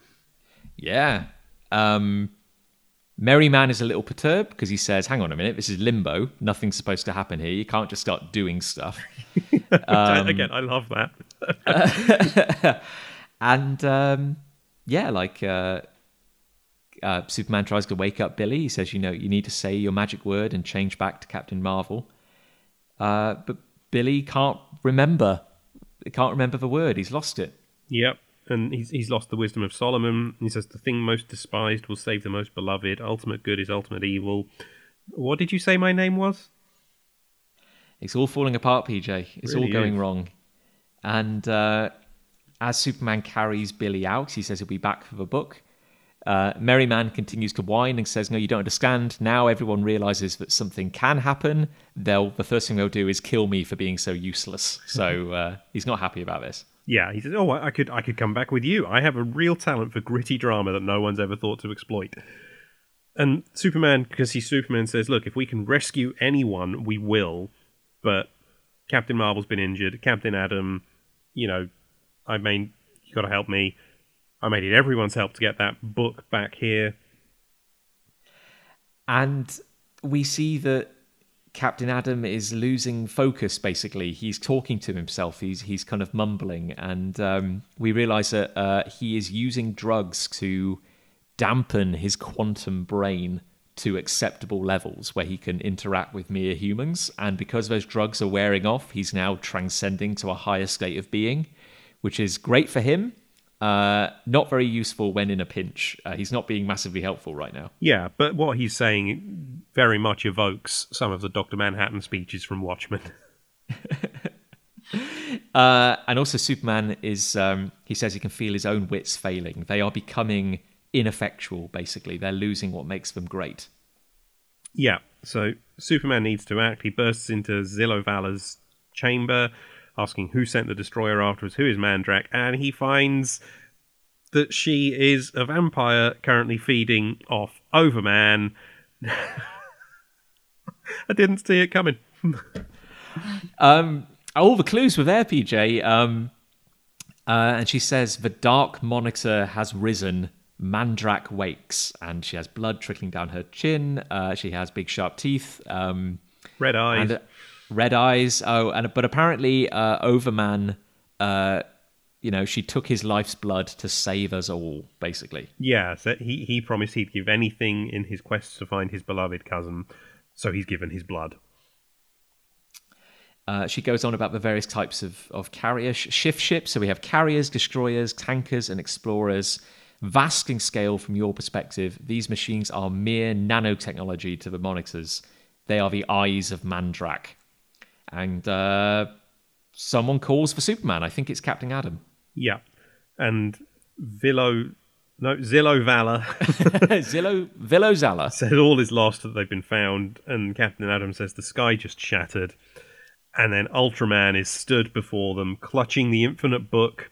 Yeah. Um, Merryman is a little perturbed because he says, hang on a minute, this is limbo. Nothing's supposed to happen here. You can't just start doing stuff. Um, Again, I love that. And um, yeah, like uh, uh, Superman tries to wake up Billy. He says, you know, you need to say your magic word and change back to Captain Marvel. Uh, but Billy can't remember. He can't remember the word. He's lost it. Yep. And he's, he's lost the wisdom of Solomon. He says, The thing most despised will save the most beloved. Ultimate good is ultimate evil. What did you say my name was? It's all falling apart, PJ. It's all going is. wrong. And uh, as Superman carries Billy out, he says he'll be back for the book. Uh, Merry continues to whine and says, "No, you don't understand. Now everyone realizes that something can happen. They'll the first thing they'll do is kill me for being so useless." So uh, he's not happy about this. Yeah, he says, "Oh, I I could, I could come back with you. I have a real talent for gritty drama that no one's ever thought to exploit." And Superman, because he's Superman, says, "Look, if we can rescue anyone, we will." But Captain Marvel's been injured. Captain Adam, you know, I mean, you've got to help me. I may need everyone's help to get that book back here. And we see that Captain Adam is losing focus. Basically, he's talking to himself. He's he's kind of mumbling, and um, we realize that uh, he is using drugs to dampen his quantum brain to acceptable levels where he can interact with mere humans. And because those drugs are wearing off, he's now transcending to a higher state of being, which is great for him. Uh, not very useful when in a pinch. Uh, he's not being massively helpful right now. Yeah, but what he's saying very much evokes some of the Doctor Manhattan speeches from Watchmen. Uh, and also, Superman is, um, he says he can feel his own wits failing. They are becoming ineffectual, basically. They're losing what makes them great. Yeah, so Superman needs to act. He bursts into Zillo Valla's chamber, asking who sent the destroyer afterwards, who is Mandrakk, and he finds that she is a vampire currently feeding off Overman. I didn't see it coming. Um, all the clues were there, PJ. Um, uh, and she says the dark monitor has risen. Mandrakk wakes, and she has blood trickling down her chin. Uh, she has big sharp teeth. Um, Red eyes. and red eyes. Oh, and but apparently, uh, Overman, uh, you know, she took his life's blood to save us all. Basically, Yeah, so he, he promised he'd give anything in his quest to find his beloved cousin, so he's given his blood. uh, she goes on about the various types of of carrier sh- shift ships. So we have carriers, destroyers, tankers, and explorers. Vast in scale from your perspective, these machines are mere nanotechnology to the monitors. They are the eyes of Mandrakk. And uh, someone calls for Superman. I think it's Captain Adam. Yeah. And Villo, no, Zillo Valla Zillow Villo Zala. says all is lost that they've been found, and Captain Adam says the sky just shattered. And then Ultraman is stood before them, clutching the infinite book,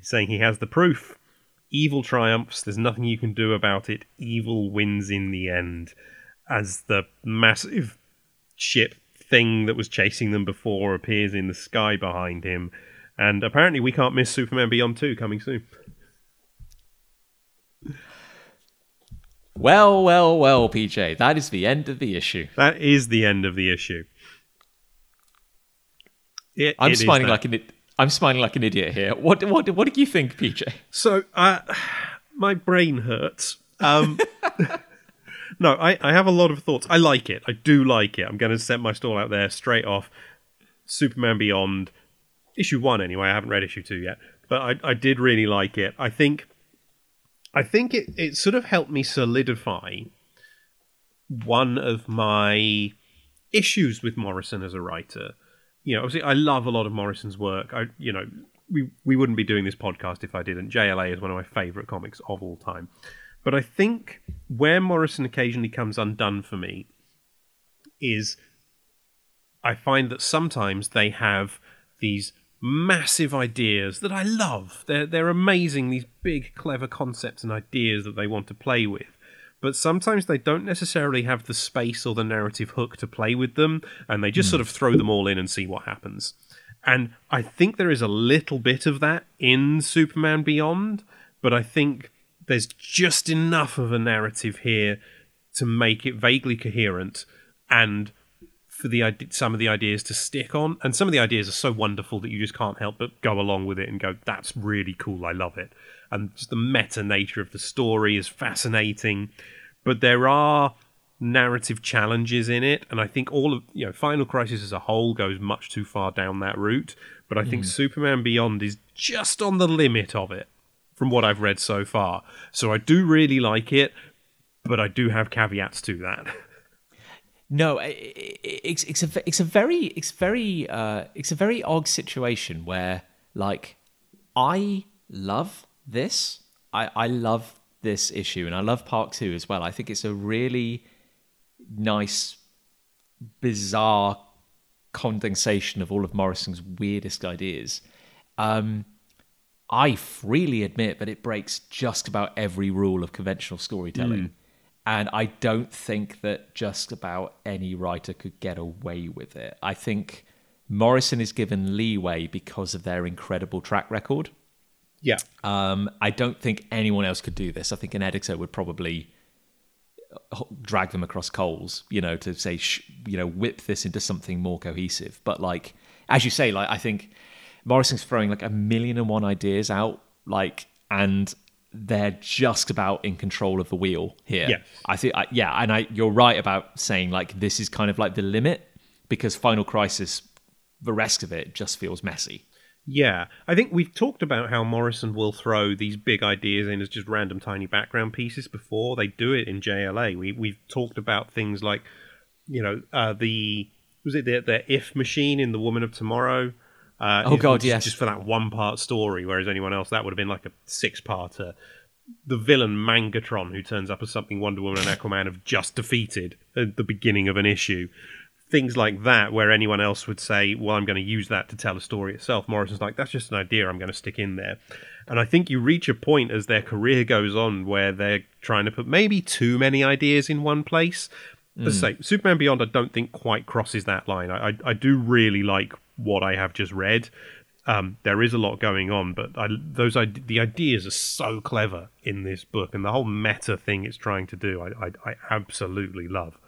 saying he has the proof. Evil triumphs, there's nothing you can do about it. Evil wins in the end. As the massive ship thing that was chasing them before appears in the sky behind him. And apparently, we can't miss Superman Beyond 2 coming soon. Well, well, well, PJ. That is the end of the issue. That is the end of the issue. It- I'm it smiling like an I'm smiling like an idiot here. What what what do you think, PJ? So, uh, my brain hurts. Um, no, I, I have a lot of thoughts. I like it. I do like it. I'm going to set my stall out there straight off. Superman Beyond, issue one anyway. I haven't read issue two yet, but I, I did really like it. I think, I think it, it sort of helped me solidify one of my issues with Morrison as a writer. You know, obviously, I love a lot of Morrison's work. I, you know, we we wouldn't be doing this podcast if I didn't. JLA is one of my favorite comics of all time. But I think where Morrison occasionally comes undone for me is I find that sometimes they have these massive ideas that I love. They're they're amazing. These big, clever concepts and ideas that they want to play with. But sometimes they don't necessarily have the space or the narrative hook to play with them, and they just hmm. sort of throw them all in and see what happens. And I think there is a little bit of that in Superman Beyond, but I think there's just enough of a narrative here to make it vaguely coherent and for the some of the ideas to stick on. And some of the ideas are so wonderful that you just can't help but go along with it and go, "That's really cool. I love it." And just the meta nature of the story is fascinating, but there are narrative challenges in it and i think all of you know final crisis as a whole goes much too far down that route but i think mm. superman beyond is just on the limit of it from what i've read so far so i do really like it but i do have caveats to that No, it's it's a it's a very it's very uh, it's a very odd situation where like I love this. I I love this issue and I love part two as well. I think it's a really nice, bizarre condensation of all of Morrison's weirdest ideas. Um, I freely admit that it breaks just about every rule of conventional storytelling. And I don't think that just about any writer could get away with it. I think Morrison is given leeway because of their incredible track record. yeah Um, I don't think anyone else could do this. I think an editor would probably uh, drag them across coals, you know, to say, sh- you know, whip this into something more cohesive. But like, as you say, like I think Morrison's throwing like a million and one ideas out, like, and they're just about in control of the wheel here. Yeah. I think, I, yeah, and I, you're right about saying like this is kind of like the limit because Final Crisis, the rest of it just feels messy. Yeah, I think we've talked about how Morrison will throw these big ideas in as just random tiny background pieces before. They do it in JLA. We we've talked about things like, you know, uh, the was it the, the if machine in The Woman of Tomorrow. Uh, Oh, God, yes. Just for that one part story, whereas anyone else that would have been like a six parter. The villain Mangatron, who turns up as something Wonder Woman and Aquaman have just defeated at the beginning of an issue. Things like that, where anyone else would say, Well, I'm going to use that to tell a story itself. Morrison's like, That's just an idea I'm going to stick in there. And I think you reach a point as their career goes on where they're trying to put maybe too many ideas in one place. As I say, Superman Beyond, I don't think quite crosses that line. I, I, I do really like what I have just read. Um, there is a lot going on, but I, those the ideas are so clever in this book, and the whole meta thing it's trying to do, I, I, I absolutely love.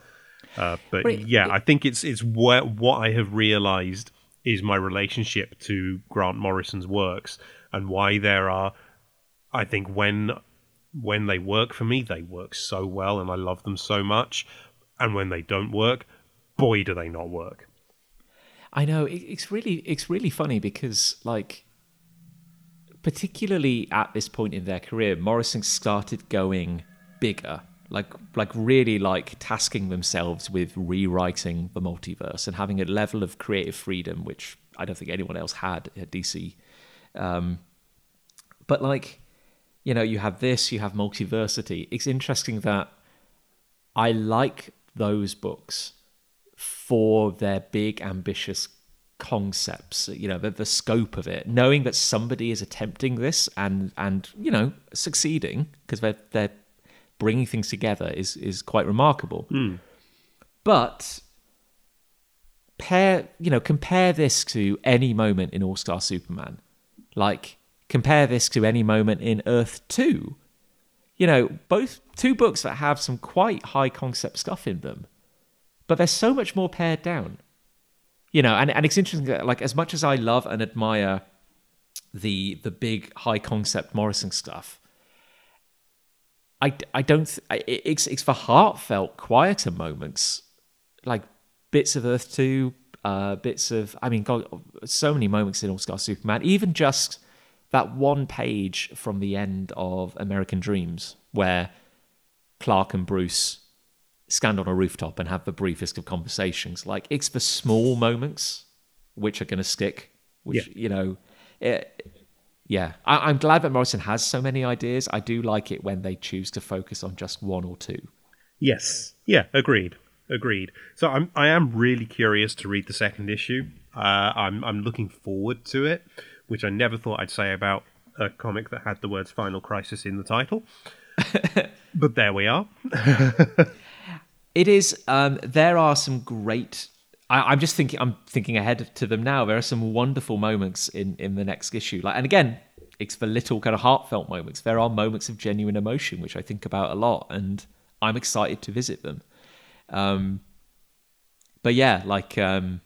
Uh, but Well, it- yeah, I think it's it's where, what I have realised is my relationship to Grant Morrison's works, and why there are, I think when when they work for me, they work so well, and I love them so much, and when they don't work, boy, do they not work. I know it, it's really it's really funny because like particularly at this point in their career, Morrison started going bigger, like like really like tasking themselves with rewriting the multiverse and having a level of creative freedom which I don't think anyone else had at DC. Um, but like, you know, you have this, you have multiversity. It's interesting that I like those books for their big ambitious concepts you know the, the scope of it knowing that somebody is attempting this and and you know succeeding because they're they're bringing things together is is quite remarkable. Hmm. But pair you know compare this to any moment in all star superman. Like compare this to any moment in earth 2 you know both two books that have some quite high concept stuff in them but they're so much more pared down. You know and, and it's interesting that like as much as i love and admire the the big high concept morrison stuff i i don't th- it's it's for heartfelt quieter moments like bits of earth 2 uh bits of i mean god so many moments in all star superman even just that one page from the end of american dreams where clark and bruce stand on a rooftop and have the briefest of conversations. Like it's the small moments which are going to stick. Which Yeah. you know, it, yeah. I, I'm glad that Morrison has so many ideas. I do like it when they choose to focus on just one or two. Yes. Yeah. Agreed. Agreed. So I'm I am really curious to read the second issue. Uh, I'm I'm looking forward to it, which I never thought I'd say about a comic that had the words "Final Crisis" in the title. but there we are. It is. Um, there are some great. I, I'm just thinking. I'm thinking ahead to them now. There are some wonderful moments in in the next issue. Like, and again, it's the little kind of heartfelt moments. There are moments of genuine emotion, which I think about a lot, and I'm excited to visit them. Um, but yeah, like, um,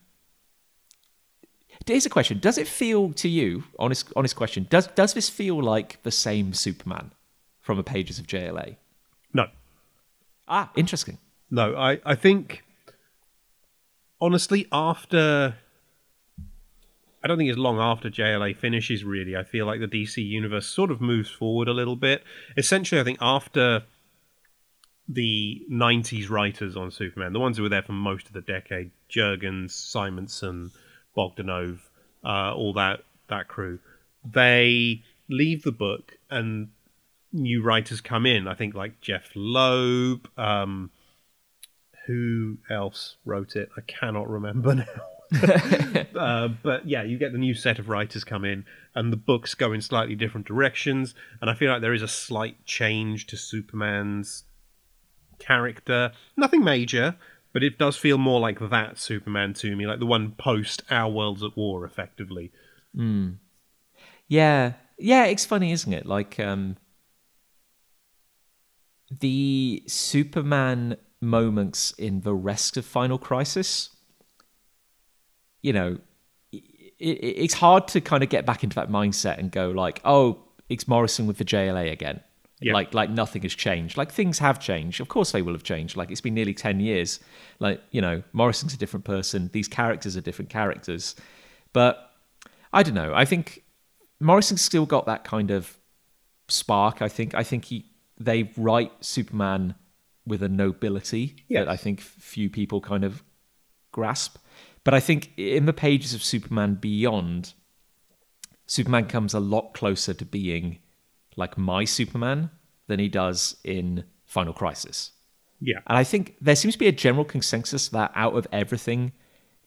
here's a question: Does it feel to you, honest, honest question? Does does this feel like the same Superman from the pages of JLA? No. Ah, interesting. No, I, I think honestly after I don't think it's long after JLA finishes really. I feel like the DC universe sort of moves forward a little bit. Essentially I think after the 90s writers on Superman, the ones who were there for most of the decade, Jurgens, Simonson, Bogdanove, uh, all that that crew, they leave the book and new writers come in. I think like Jeph Loeb, um, who else wrote it? I cannot remember now. uh, but yeah, you get the new set of writers come in, and the books go in slightly different directions. And I feel like there is a slight change to Superman's character. Nothing major, but it does feel more like that Superman to me, like the one post Our Worlds at War, effectively. Yeah. Yeah, it's funny, isn't it? Like um the Superman moments in the rest of Final Crisis, you know, it's hard to kind of get back into that mindset and go like, "Oh, it's Morrison with the JLA again." Yeah. Like like nothing has changed. Like things have changed. Of course they will have changed. Like it's been nearly 10 years. Like, you know, Morrison's a different person. These characters are different characters. But I don't know. I think Morrison's still got that kind of spark. I think. I think he they write Superman with a nobility that I think few people kind of grasp. But I think in the pages of Superman Beyond, Superman comes a lot closer to being like my Superman than he does in Final Crisis. Yeah. And I think there seems to be a general consensus that out of everything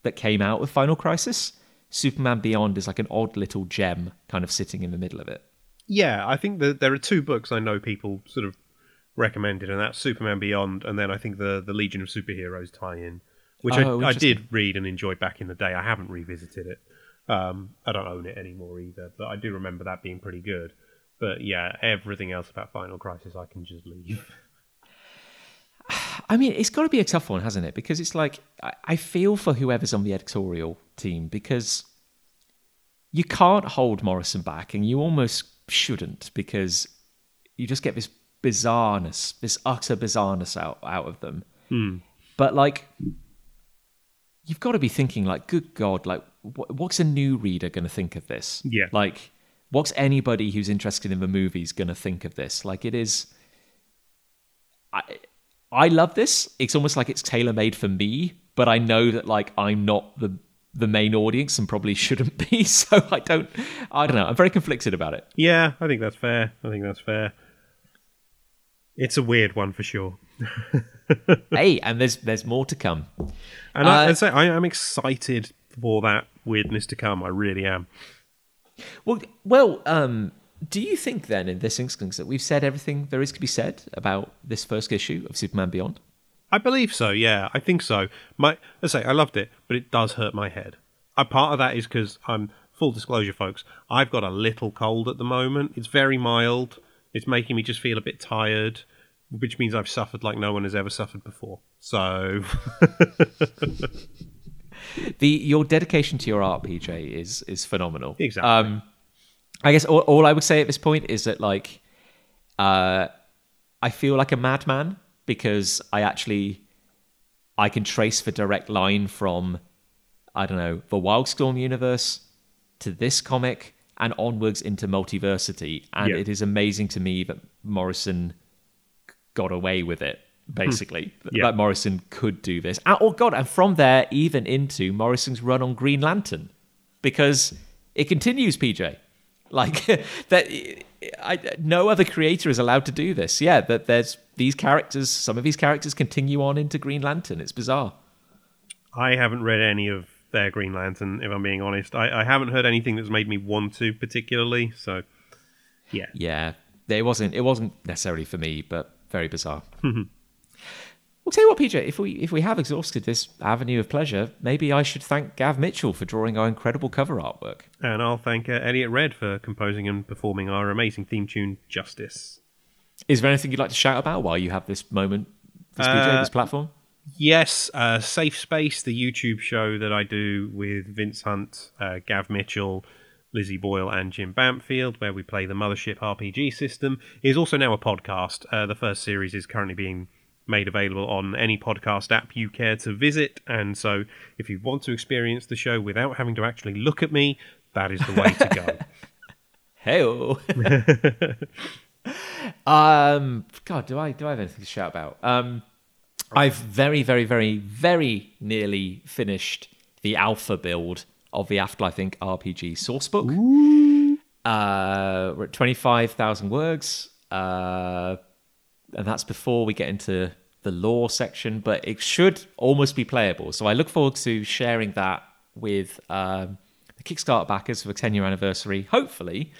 that came out of Final Crisis, Superman Beyond is like an odd little gem kind of sitting in the middle of it. Yeah, I think that there are two books I know people sort of recommended, and that's Superman Beyond, and then I think the the Legion of Superheroes tie-in, which Oh, I, I did read and enjoy back in the day. I haven't revisited it. Um, I don't own it anymore either, but I do remember that being pretty good. But yeah, everything else about Final Crisis I can just leave. I mean, it's got to be a tough one, hasn't it? Because it's like, I, I feel for whoever's on the editorial team because you can't hold Morrison back and you almost shouldn't because you just get this bizarreness, this utter bizarreness out, out of them. Hmm. But like, you've got to be thinking, like, good God, like, what, what's a new reader going to think of this? Yeah. Like, what's anybody who's interested in the movies going to think of this? Like, it is. I I love this. It's almost like it's tailor made for me, but I know that like I'm not the the main audience and probably shouldn't be. So I don't. I don't know. I'm very conflicted about it. Yeah, I think that's fair. I think that's fair. It's a weird one for sure. hey, and there's there's more to come. And I, Uh, I say I am excited for that weirdness to come. I really am. Well, well, um, do you think then in this instance that we've said everything there is to be said about this first issue of Superman Beyond? I believe so. Yeah, I think so. My, I say I loved it, but it does hurt my head. A part of that is because I'm full disclosure, folks. I've got a little cold at the moment. It's very mild. It's making me just feel a bit tired, which means I've suffered like no one has ever suffered before. So The your dedication to your art, PJ, is is phenomenal. Exactly. Um, I guess all, all I would say at this point is that like, uh, I feel like a madman because I actually I can trace the direct line from I don't know the Wildstorm universe to this comic and onwards into multiversity, and Yeah. it is amazing to me that Morrison got away with it. Hmm. Basically, Yeah. that Morrison could do this. And, oh God! And from there, even into Morrison's run on Green Lantern, because it continues. PJ, like that. I, no other creator is allowed to do this. Yeah, that there's these characters. Some of these characters continue on into Green Lantern. It's bizarre. I haven't read any of their Green Lantern. If I'm being honest, I, I haven't heard anything that's made me want to particularly. So yeah, Yeah, it wasn't. It wasn't necessarily for me, but very bizarre. Well, tell you what, PJ. If we if we have exhausted this avenue of pleasure, maybe I should thank Gav Mitchell for drawing our incredible cover artwork. and I'll thank uh, Eliot Red for composing and performing our amazing theme tune, Justice. Is there anything you'd like to shout about while you have this moment, this PJ, Uh, this platform? Yes, uh, Safe Space, the YouTube show that I do with Vince Hunt, uh, Gav Mitchell, Lizzie Boyle, and Jim Bampfield, where we play the Mothership RPG system, is also now a podcast. Uh, the first series is currently being made available on any podcast app you care to visit, and so if you want to experience the show without having to actually look at me, that is the way to go. Hey. um. God, do I do I have anything to shout about? Um. I've very, very, very, very nearly finished the alpha build of the Afterlife Inc. RPG sourcebook. Uh, we're at twenty five thousand words. Uh, and that's before we get into the lore section, but it should almost be playable. So I look forward to sharing that with um, the Kickstarter backers for the 10 year anniversary, hopefully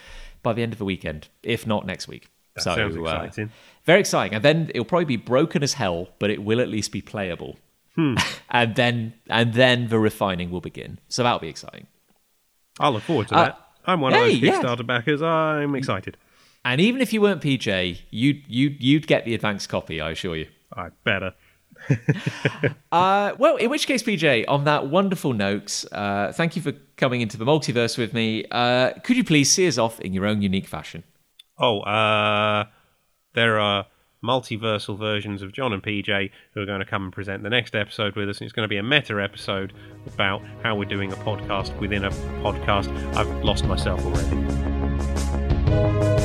by the end of the weekend, if not next week. That so, sounds uh, exciting. Very exciting. And then it'll probably be broken as hell, but it will at least be playable. and then and then the refining will begin. So that'll be exciting. I'll look forward to Uh, that. I'm one of hey, those yeah. Kickstarter backers. I'm excited. And even if you weren't PJ, you'd you'd you'd get the advanced copy, I assure you. I better. Uh, well, in which case, PJ, on that wonderful note, uh, thank you for coming into the multiverse with me. Uh, could you please see us off in your own unique fashion? Oh, uh, there are multiversal versions of Jon and PJ who are going to come and present the next episode with us. And it's going to be a meta episode about how we're doing a podcast within a podcast. I've lost myself already.